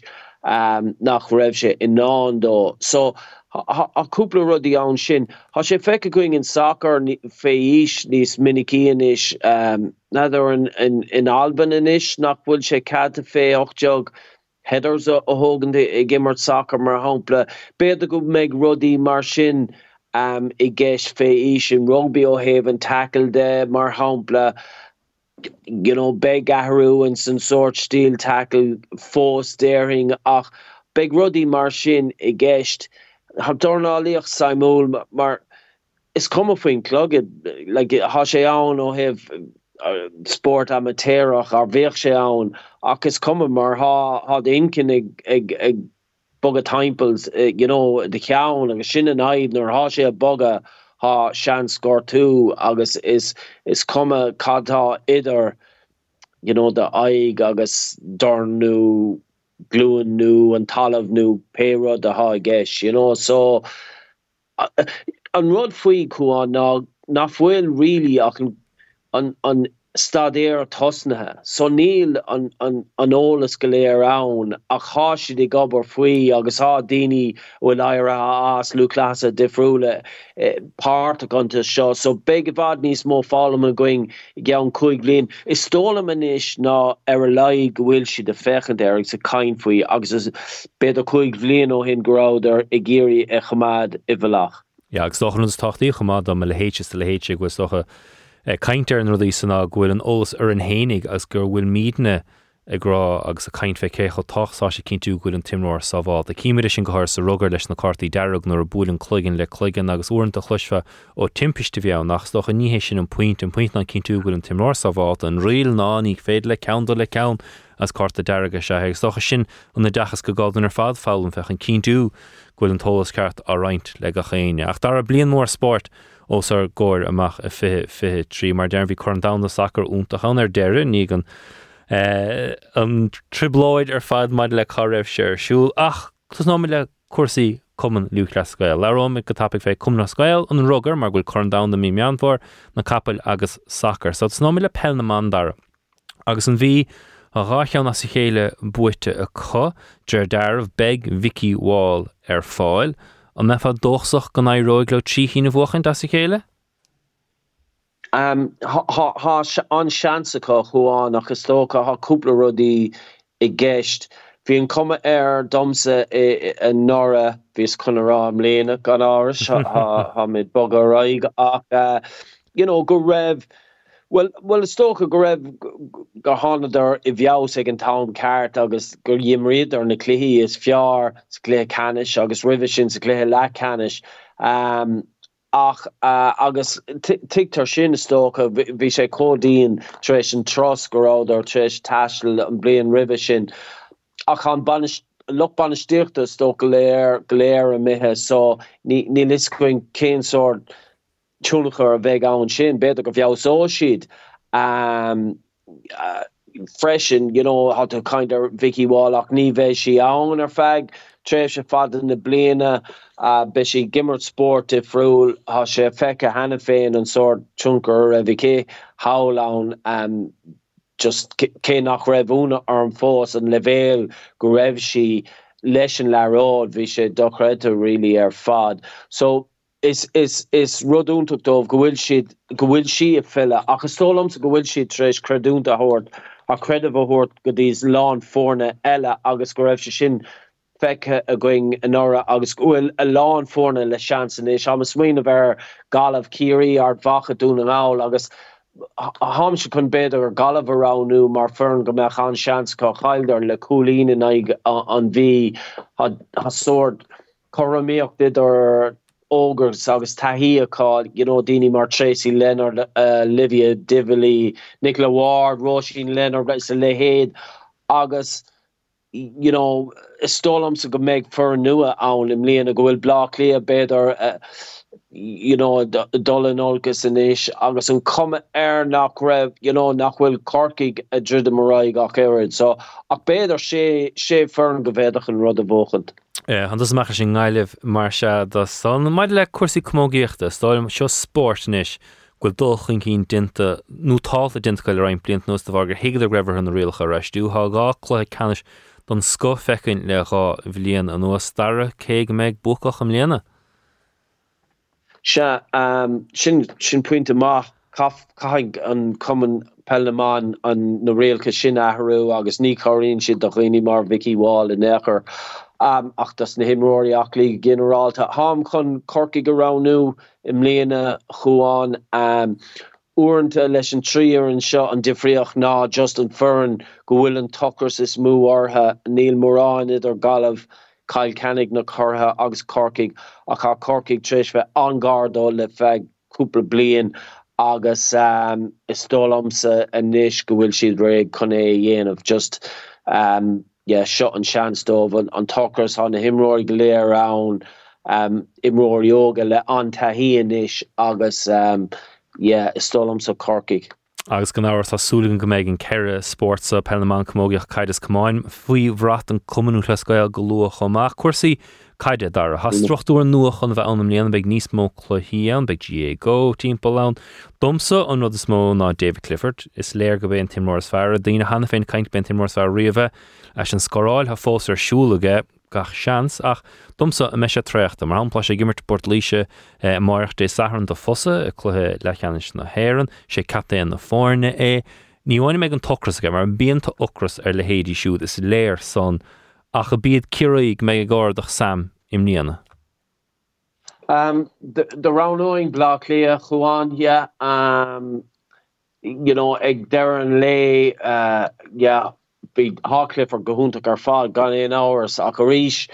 um, nach raibh se in ná dó so a cúpla rudí an sin. Tá sé feice going in soccer fééis níos minicían is um, nadidir in, in, in Alban in is nach bhfuil sé cad fé 8 jog headers a hogan i gimmert soccer mar hapla. Beidir go méid rudí mar um, i gceist fééis sin rugby ó heh an tackle de mar hapla. You know, beg gaharú and san sort steel tackle fós déing ach beg rudí mar i. ha dornáíoch Simul mar is komme foin klugge like, ha sé an ó hef uh, sport amateurach ar bhéch sé an ach is komme mar ha ha inkin ag, ag, ag boga timpels uh, you know, de chean agus sinnne naid nor ha sé a boga ha sean scor tú agus is is komme cadtá idir you know, de aig agus darnú gluúan nu an talamh nu pérod a ha geis you know? So uh, an rud faoi chu an ná nachfuil ri really ach an an an stadéir tosnathe. So níl an an anolalas go léir ann a chaisi i gobar faoi agus há daine bhfuil aire as lulása difriúle eh, páart a gananta seo. So be bhd níos mó fálam a going i g an chuig líon is tóla manis ná ar a lei gohfuil si de fechan deirigh sa caiin faoi agus is bed a chuig bblion ó hin goráidir i ggéirí e chamad i bhelach. Ja, agus dochan ons tachtí chumad am le héite le héite go socha caiintear an rudí sanna ghfuil an ólas ar an hénig agus gur bhfuil mídne agrá agus a caiint fé chécho táá sé cinú goil an timráir saháil. A cíimiidir sin gothir sa rugar leis na cartaí deach nó a búlinn chluigen le chluigen agus úanta chluisfa ó timpiste bheh nach doch a níhé sin an puint an puint an cinú goil an timráir saháil an riil ná í féad le ceanda le cean as carta deige se heag socha sin an na dechas go gádan ar fád fálan fech an cinú ghfuil an tólas ceart a reinint le a chéine. Ach dar a blion mór sport os ar amach a fi fi trí. Mar dean bhí chu dana sacr úntaachan ar deire ní an uh, an tribláid ar fad maid le cho raibh sé siúil ach tus ná le cuasaí cuman luúle scoil. Leróm go tapig fé cumna scoil an rugar mar bhfuil chun dana mí meanmhór na capel agus sacr, so nó le pell na man dar. agus an bhí a ráchean na sa chéile buite a chu, deir deirh beg Vicky Wall ar fáil, an mefa dóchsach gan éróig le tríhína bhchaint as sa chéile? Um, há an seansacha chuáin nach tócha háúpla rudí i gceist. Bhí an komme ar domsa an nora vís chunrá am léana gan áras ha mid bog raig ach uh, you know, go raibh Well well stocha go raibh go hánaidir i ag an tam ceart agus gur dhimriad ar na cluhíí is fear sa clé canis agus rihi sin sa cléthe le canis. Um, ach uh, agus titar sin stocha bhí sé códíon treéis an tros goráidir treéis taiil an blion rihi sin ach an ban lochbanisteachta sto goléir goléir a mithe so ní liscuin céinsort túlacha a bheith an sin beidir go bheá siad um, uh, freisin you know hat kind er Vicky Wall ach ní bheith si an ar feig tre se faden na bliana uh, be si gimmert sport i froúl ha sé feke hanne féin an soort chunker a viké haán um, just cé nach raibhúna arm fós an levéil go raibh si leichen lerád hí sé dochreite ri really ar fad. So is is is rodúntaach dómh gohfuil siad gohfuil si a fellile agus tólam sa gohfuil siad treéis creúnta hort a credh hort go dtís lán fórne eile agus go raibh se sin feice a going an ora agus gohfuil a lán fórne le seanan is am smuoine bhar galh cíí art vacha dún an á agus ham se kun beidir ar galhránú mar fern go meach an seans có chaildar le coolín in ag an bhí ha soort choméocht dit er ógurs agus know Dini mar Tracy Leonard uh, Livia Dively Nicola Ward Rosin Leonard bre a lehéad agus you know stolam se go méid fur nua an im léana a gohfuil bla lé a beidir uh, you know dolin olgus in isis agus an komme air nach you know nachhfuil corkiig a drid marraig ach éid so ach beidir sé sé fern go bhéadach an rud a bóchant. An dus mecha sin gáileh mar se san maid le cuasí commógéochtta stáim seo sportnis goil dulchan cín dinta nótáta dintail rain blint nó bhar gur héidir raibhar an réalcha reisú há gá chluthe canis don sco fecinn le gá bhlíon an nuas starre cé méid buchach am léana. Se sin sin puinte má caiig an cuman pellán an na réalcha sin ahrú agus ní choíonn si do chuoine mar Vicky Wall in nechar. Um, ach das na himróí ach lí generalta háam chun corci go ranú im léana chuáin um, uanta leis an tríar an seo an difriocht ná just an fearn go bhfuil an tokers is mú ortha níl morráid ar galh caiil cenig na chotha agus corcaig a cha corcaig tríéis bheith angardó le feith cúpla blion agus um, is tólamsa a níis go bhfuil siad ré chun é dhéanamh just um, yeah, seo an seanstóh an, an tokers an na himróir go léir ran um, imróir yoga le antahíis agus um, yeah, is stolam sa corcaig. agus gan áhar tásúlagan go méid an ceire sport sa Pelman commógiach caiidir cumáin faoi bhrat an cumú lescail go lua chumach cuasaí caiide dar a hastrochtú nua chun bheith annam líana beag níos mó chluhíían beag GA go timp len domsa an rud is mó ná David Clifford is léir go bhéon Timmórs fear a dtíine hena féin caiint ben Timmórs fear riomh leis an scoráil ha fós ar siúlaige gach seans ach dumsa a meise trecht mar anpla sé gimmert bord líise eh, marach dé san do fosa a chluthe lechannis na héan sé catéan na fórne é. Níháinine méid an tokras ge mar an bíanta ochras ar le héadí siúd is léir son ach a bíad curaigh mé gáardach sam im níana. Um, the, the rounding block lia chuan yeah um you know ag deran lei uh yeah bí háclifar gohúntaach ar fád gan éon áhars a go ríis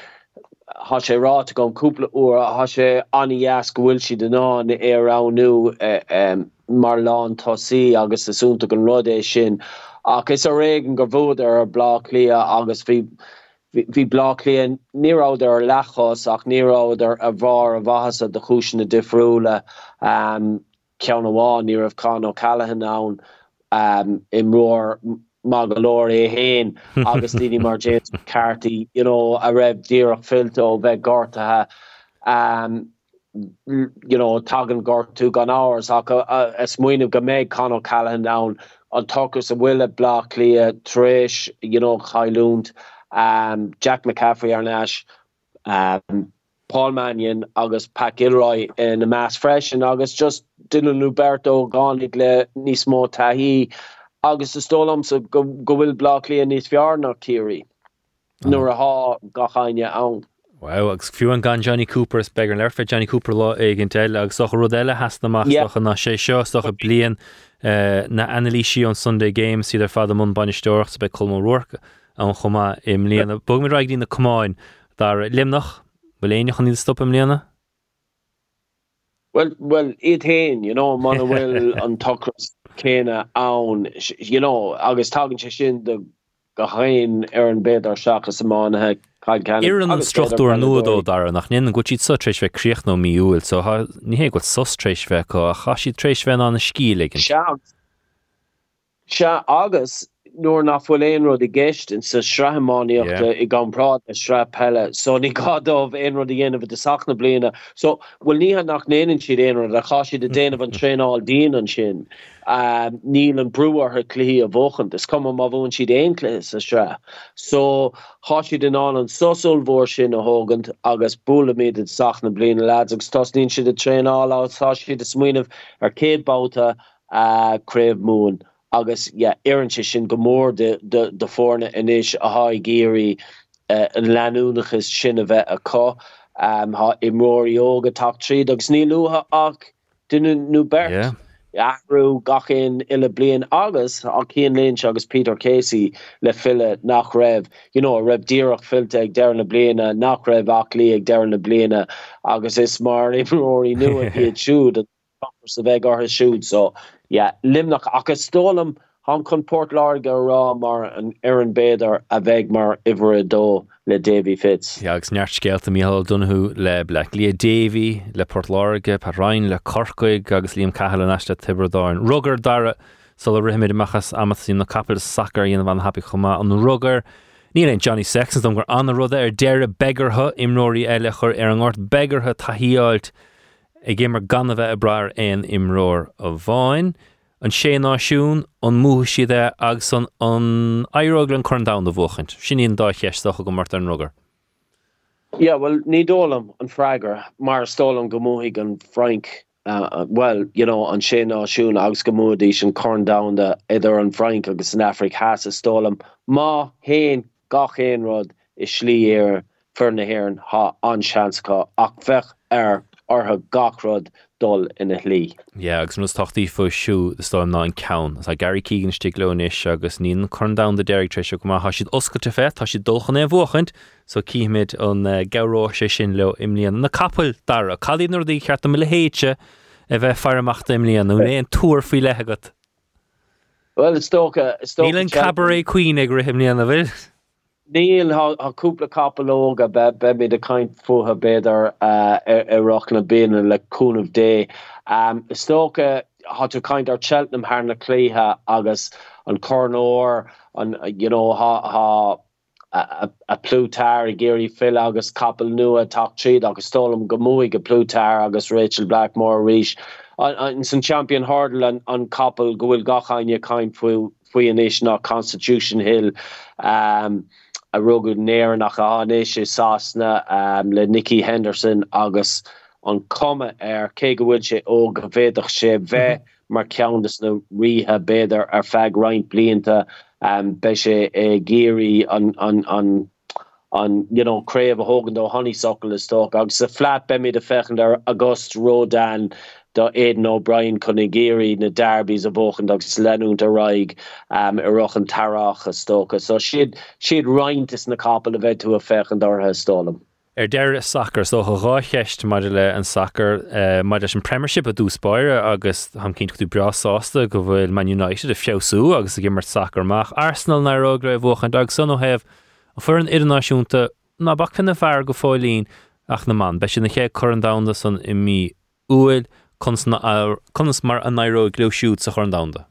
há sé rá go cúpla uair há sé aníheas go bhfuil si den ná na éránú eh, mar lán tosí agus asúnta an rudééis sin ach is a régan gur bhd ar blá lia agus bhí hí blá léon níráidir ar lechos ach níráidir a bhar a bhahas a de chúisina difriúle um, cean bháin ní rah cá ó callhan nán um, im roir mag golóir é héin agus líní mar James Carty you know a raibh ddíach filto ó bheith gartathe um, you know tagan gortú gan áhars ach is muoineh go méid can callhan da an a bhfuile blach tréis you know chaúnt um, Jack McCaffrey ar nas um, Paul Mannion August Pat Gilroy in the mass Fresh, and August. Just Dylan Luberto gánig le níos mó tahíí agus is stólam sa go bhfuil blachlí a níos fear nach tíí nuair a há gachaine an. Wow, agus fiú an gan Johnny Cooper be an leirfe Johnny Cooper lá ag an teile agus socha rudéile hasnaachcha na sé seo socha blian uh, na analíí an Sunday Games si ar fad mún banisteach be colm rucha an im líana. Bug mir raig dín na cumáin dar limnach bhfuil éoch an í stop im? Well well iad hain, you know, man bhfuil an toras céine ann you know agus tagann se sin de go hain ar an bed ar seachas semánathe Ir an strochtú nuadó dar nach nn go tíd sotrééis bheith críoch nó míúil so níhé go sostrééis bheith go a chaí trééis bhe an na scíligin. Se agus nóair nach bhfuil éon rud i gist in sa srehamáíochtta i gan prád a sre pelle, so ní gadómh éon rud dhéanamh de sachna bliana, so bhfuil níha nach néanaan siad éon a chaisi de déanamh an tréáil díon an sin. Um, níl an breúar her clí a bhchant, is cum má bhn siad éonlé a sre. So há si den an an sosul bhór sin a hágant agus bula méid sachna bliana leid agus tos nín siad a tréáil átá siad a smuoineh ar céadbáta aréibh mún. Agus ja erintse sin gomór de de de fórne inis a ha géri uh, an leúnachas sinna bheith a ko um, ha imróí óga tak trí agus ní luha ach nu ber. Yeah. Ahrú gachin ile blian agus a Cian Lynch agus Peter Casey le fille nach raibh. You know, raibh ddíach filte ag dean na bliana nach raibh achlí ag dean na bliana. Agus is mar imróí nu a hiad siúd sa bheith gar siúd so yeah, limnach agus stólam han chun Port láge rá mar an an béidir a bheith mar dó le Davy Fitz. Ja agus neartcéalt a míhall dunneú le le Davy le Port par Rhein le corcoig agus Liam Cahill neiste tibradáin. Rugger dare sal a riimiid machchas amaí na capel sacr íon van happy chumá an rugger. Ní ein Johnny Sexton dom gur an rud ar er deire begartha imróí eile chur ar an ort begartha taíáilt. I ggé mar gan bheith a brair éon imróir a bháin an sé náisiún an mú siad agus an an aróglan chun da do bhchant. Sin íon dá cheistach go mar an rugar. Ja, well ní dólam an freigar mar stólam gomóigh an Frank uh, well you know an sé náisiún agus gomódí sin corn down de idir an Frank agus an Afric has a stólam má héin gach éon rod is slí éir fernahéan ha anseanska ach fech ar ortha gachrod dul ina lí. Ja, agus nus tochttaí fu siú de sto ná an cean, a Gary Keegan stiglonis agus níon chun da de deir tre go ha siad oscailte fe tá si dulchan é bhchant so cíimiid an eh, garrá sé sin le imlíon na capil dar a chalínar dí cheart am le héite a eh, bheith fearachta imlíon nó eh. éon túr fao lethegat. Well it's stoka Nílan cabaret Queen ag rihimlíon a bhil. Níl haúpla capalóga be be mé de kaint futha beidir roch na bíine leúnmh dé. Um, Stoke hat kaint ar Cheltenham haar na léthe agus an cornóir an you know, ha, ha a, a plútar i géirí fi agus capel nua tak tríd agus gomóig go plútar agus Rachel Blackmore ríis. in san champion hurdle an, an couple gohfuil gachaine kaint foi an éis nach Constitution Hill um, a rugú néir nach anéis sé sásna um, le Nicky Henderson agus an komme ar cé gohfuil sé ó go bhéadach sé bheith mar ceandas na rithe béidir ar reinint blianta um, be sé e géri an an an an you know kréf a hogan do honeysuckle is sto agus a flat be me de fechen er Auguste Rodin do Aidan O'Brien Conigéri na derbys a bochen agus lenún a raig um, a rochen tarach a stoka so siad siad reinint is na kapel a vet tú a fechen dar stolum. Er sacr so go rácheist mar le an uh, a dúspáire agus ham cinint tú brasásta go bhfuil Man United a fiosú agus a Arsenal na rogra bhchan dag a fu an ná bach fin na fear go fáilín ach na man, Bei sin na chu an damda san i mí uil conas mar an nairó gleúisiút sa chu an damda.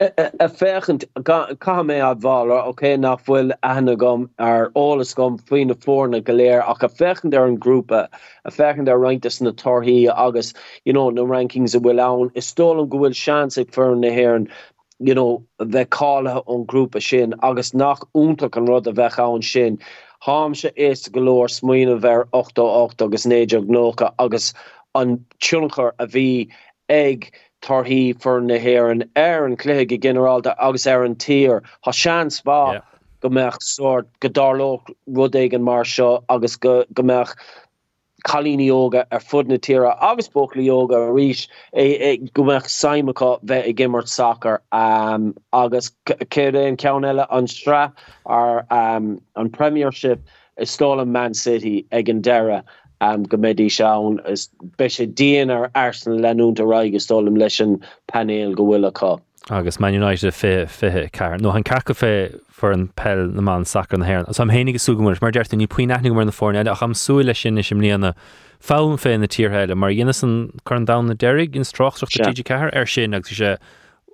a fechent ka mé a valer oké nach bhfuil ana gom ar alles gom foin fórna goléir ach a fechen er an grúpe a fechen er reintas na torhí agus you know no rankings a bhfuil an is stolen gohfuil seansig fer heren you know bheith cále an grúpa sin agus nach únta an rud a bheith an sin háam is golóir smuoine ver 88 agus néidir nócha agus an túnchar a bhí ag tarhí for nahéan air an cléige generalta agus ar an tír ha seans bá yeah. gombeach soort godarló rudéigen mar seo agus go chalíní yoga ar fud na tíra agus yoga a ríis é gombeach saimeá bheith i soccer um, agus cé an ceanile an stra ar um, an premiership is stolen Man City ag an am go médí seán is be sé díana ar airsan leúnta raigus tólam leis an panéal go bhfuileá. agus Man United fé fithe car. nó an cecha fé for an pell na man sacr na hhéan. am hénig súgamir mar deirta ní puoinenig mar na fórne ach am súile sin is sem líana fám fé na tíheile, mar dhéana san chu an da na derig in strachtcht TG ceair ar er sin agus sé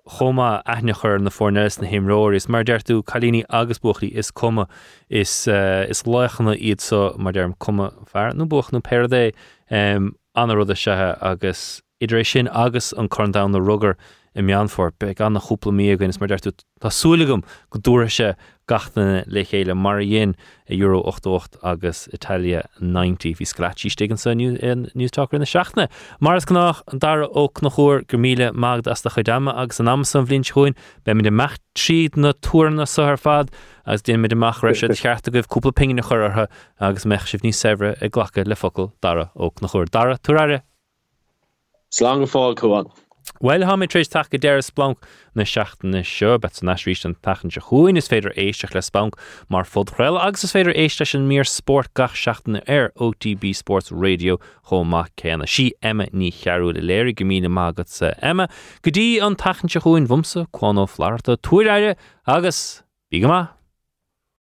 choma aithne chur na fórnes na himróir is. Mar deirú chalíní agus buchlí is komme is uh, is lechanna iad so mar derm komme fear. Nó buch nó perdé um, an rud a sethe agus idiréis sin agus an chudá na rugger i meanfor be an na choúpla mí is mar deirú Tásúlagum go dúra se gatainna le chéile mar dhéon i euro 88 agus Italia 90 hí scratí stegen sa newstalker na seachna. Mars gannach an dar ó nach chóir go míle magd as de chudáama agus an am san bblin chuin be mi de mecht tríd na túna sa fad agus dé mit deach se cheartta goibh cúpla pingin na chortha agus meich sih ní sere i ghlacha le focail dara ó nach chóir dara túraire. Slá fáil chuáin. Weil ha mé trééis take déir splank na seachtainna seo bet san nasrí an tachan se chuin is féidir éisteach le spank mar fod chréil agus is féidir éiste sin mír sport gach seachtainna ar OTB Sports Radio chomach céanna si Emma ní chearú le léir gomína mágad sa Emma, go dtí an tachan se chuin bhumsa chuán flaarta agus go.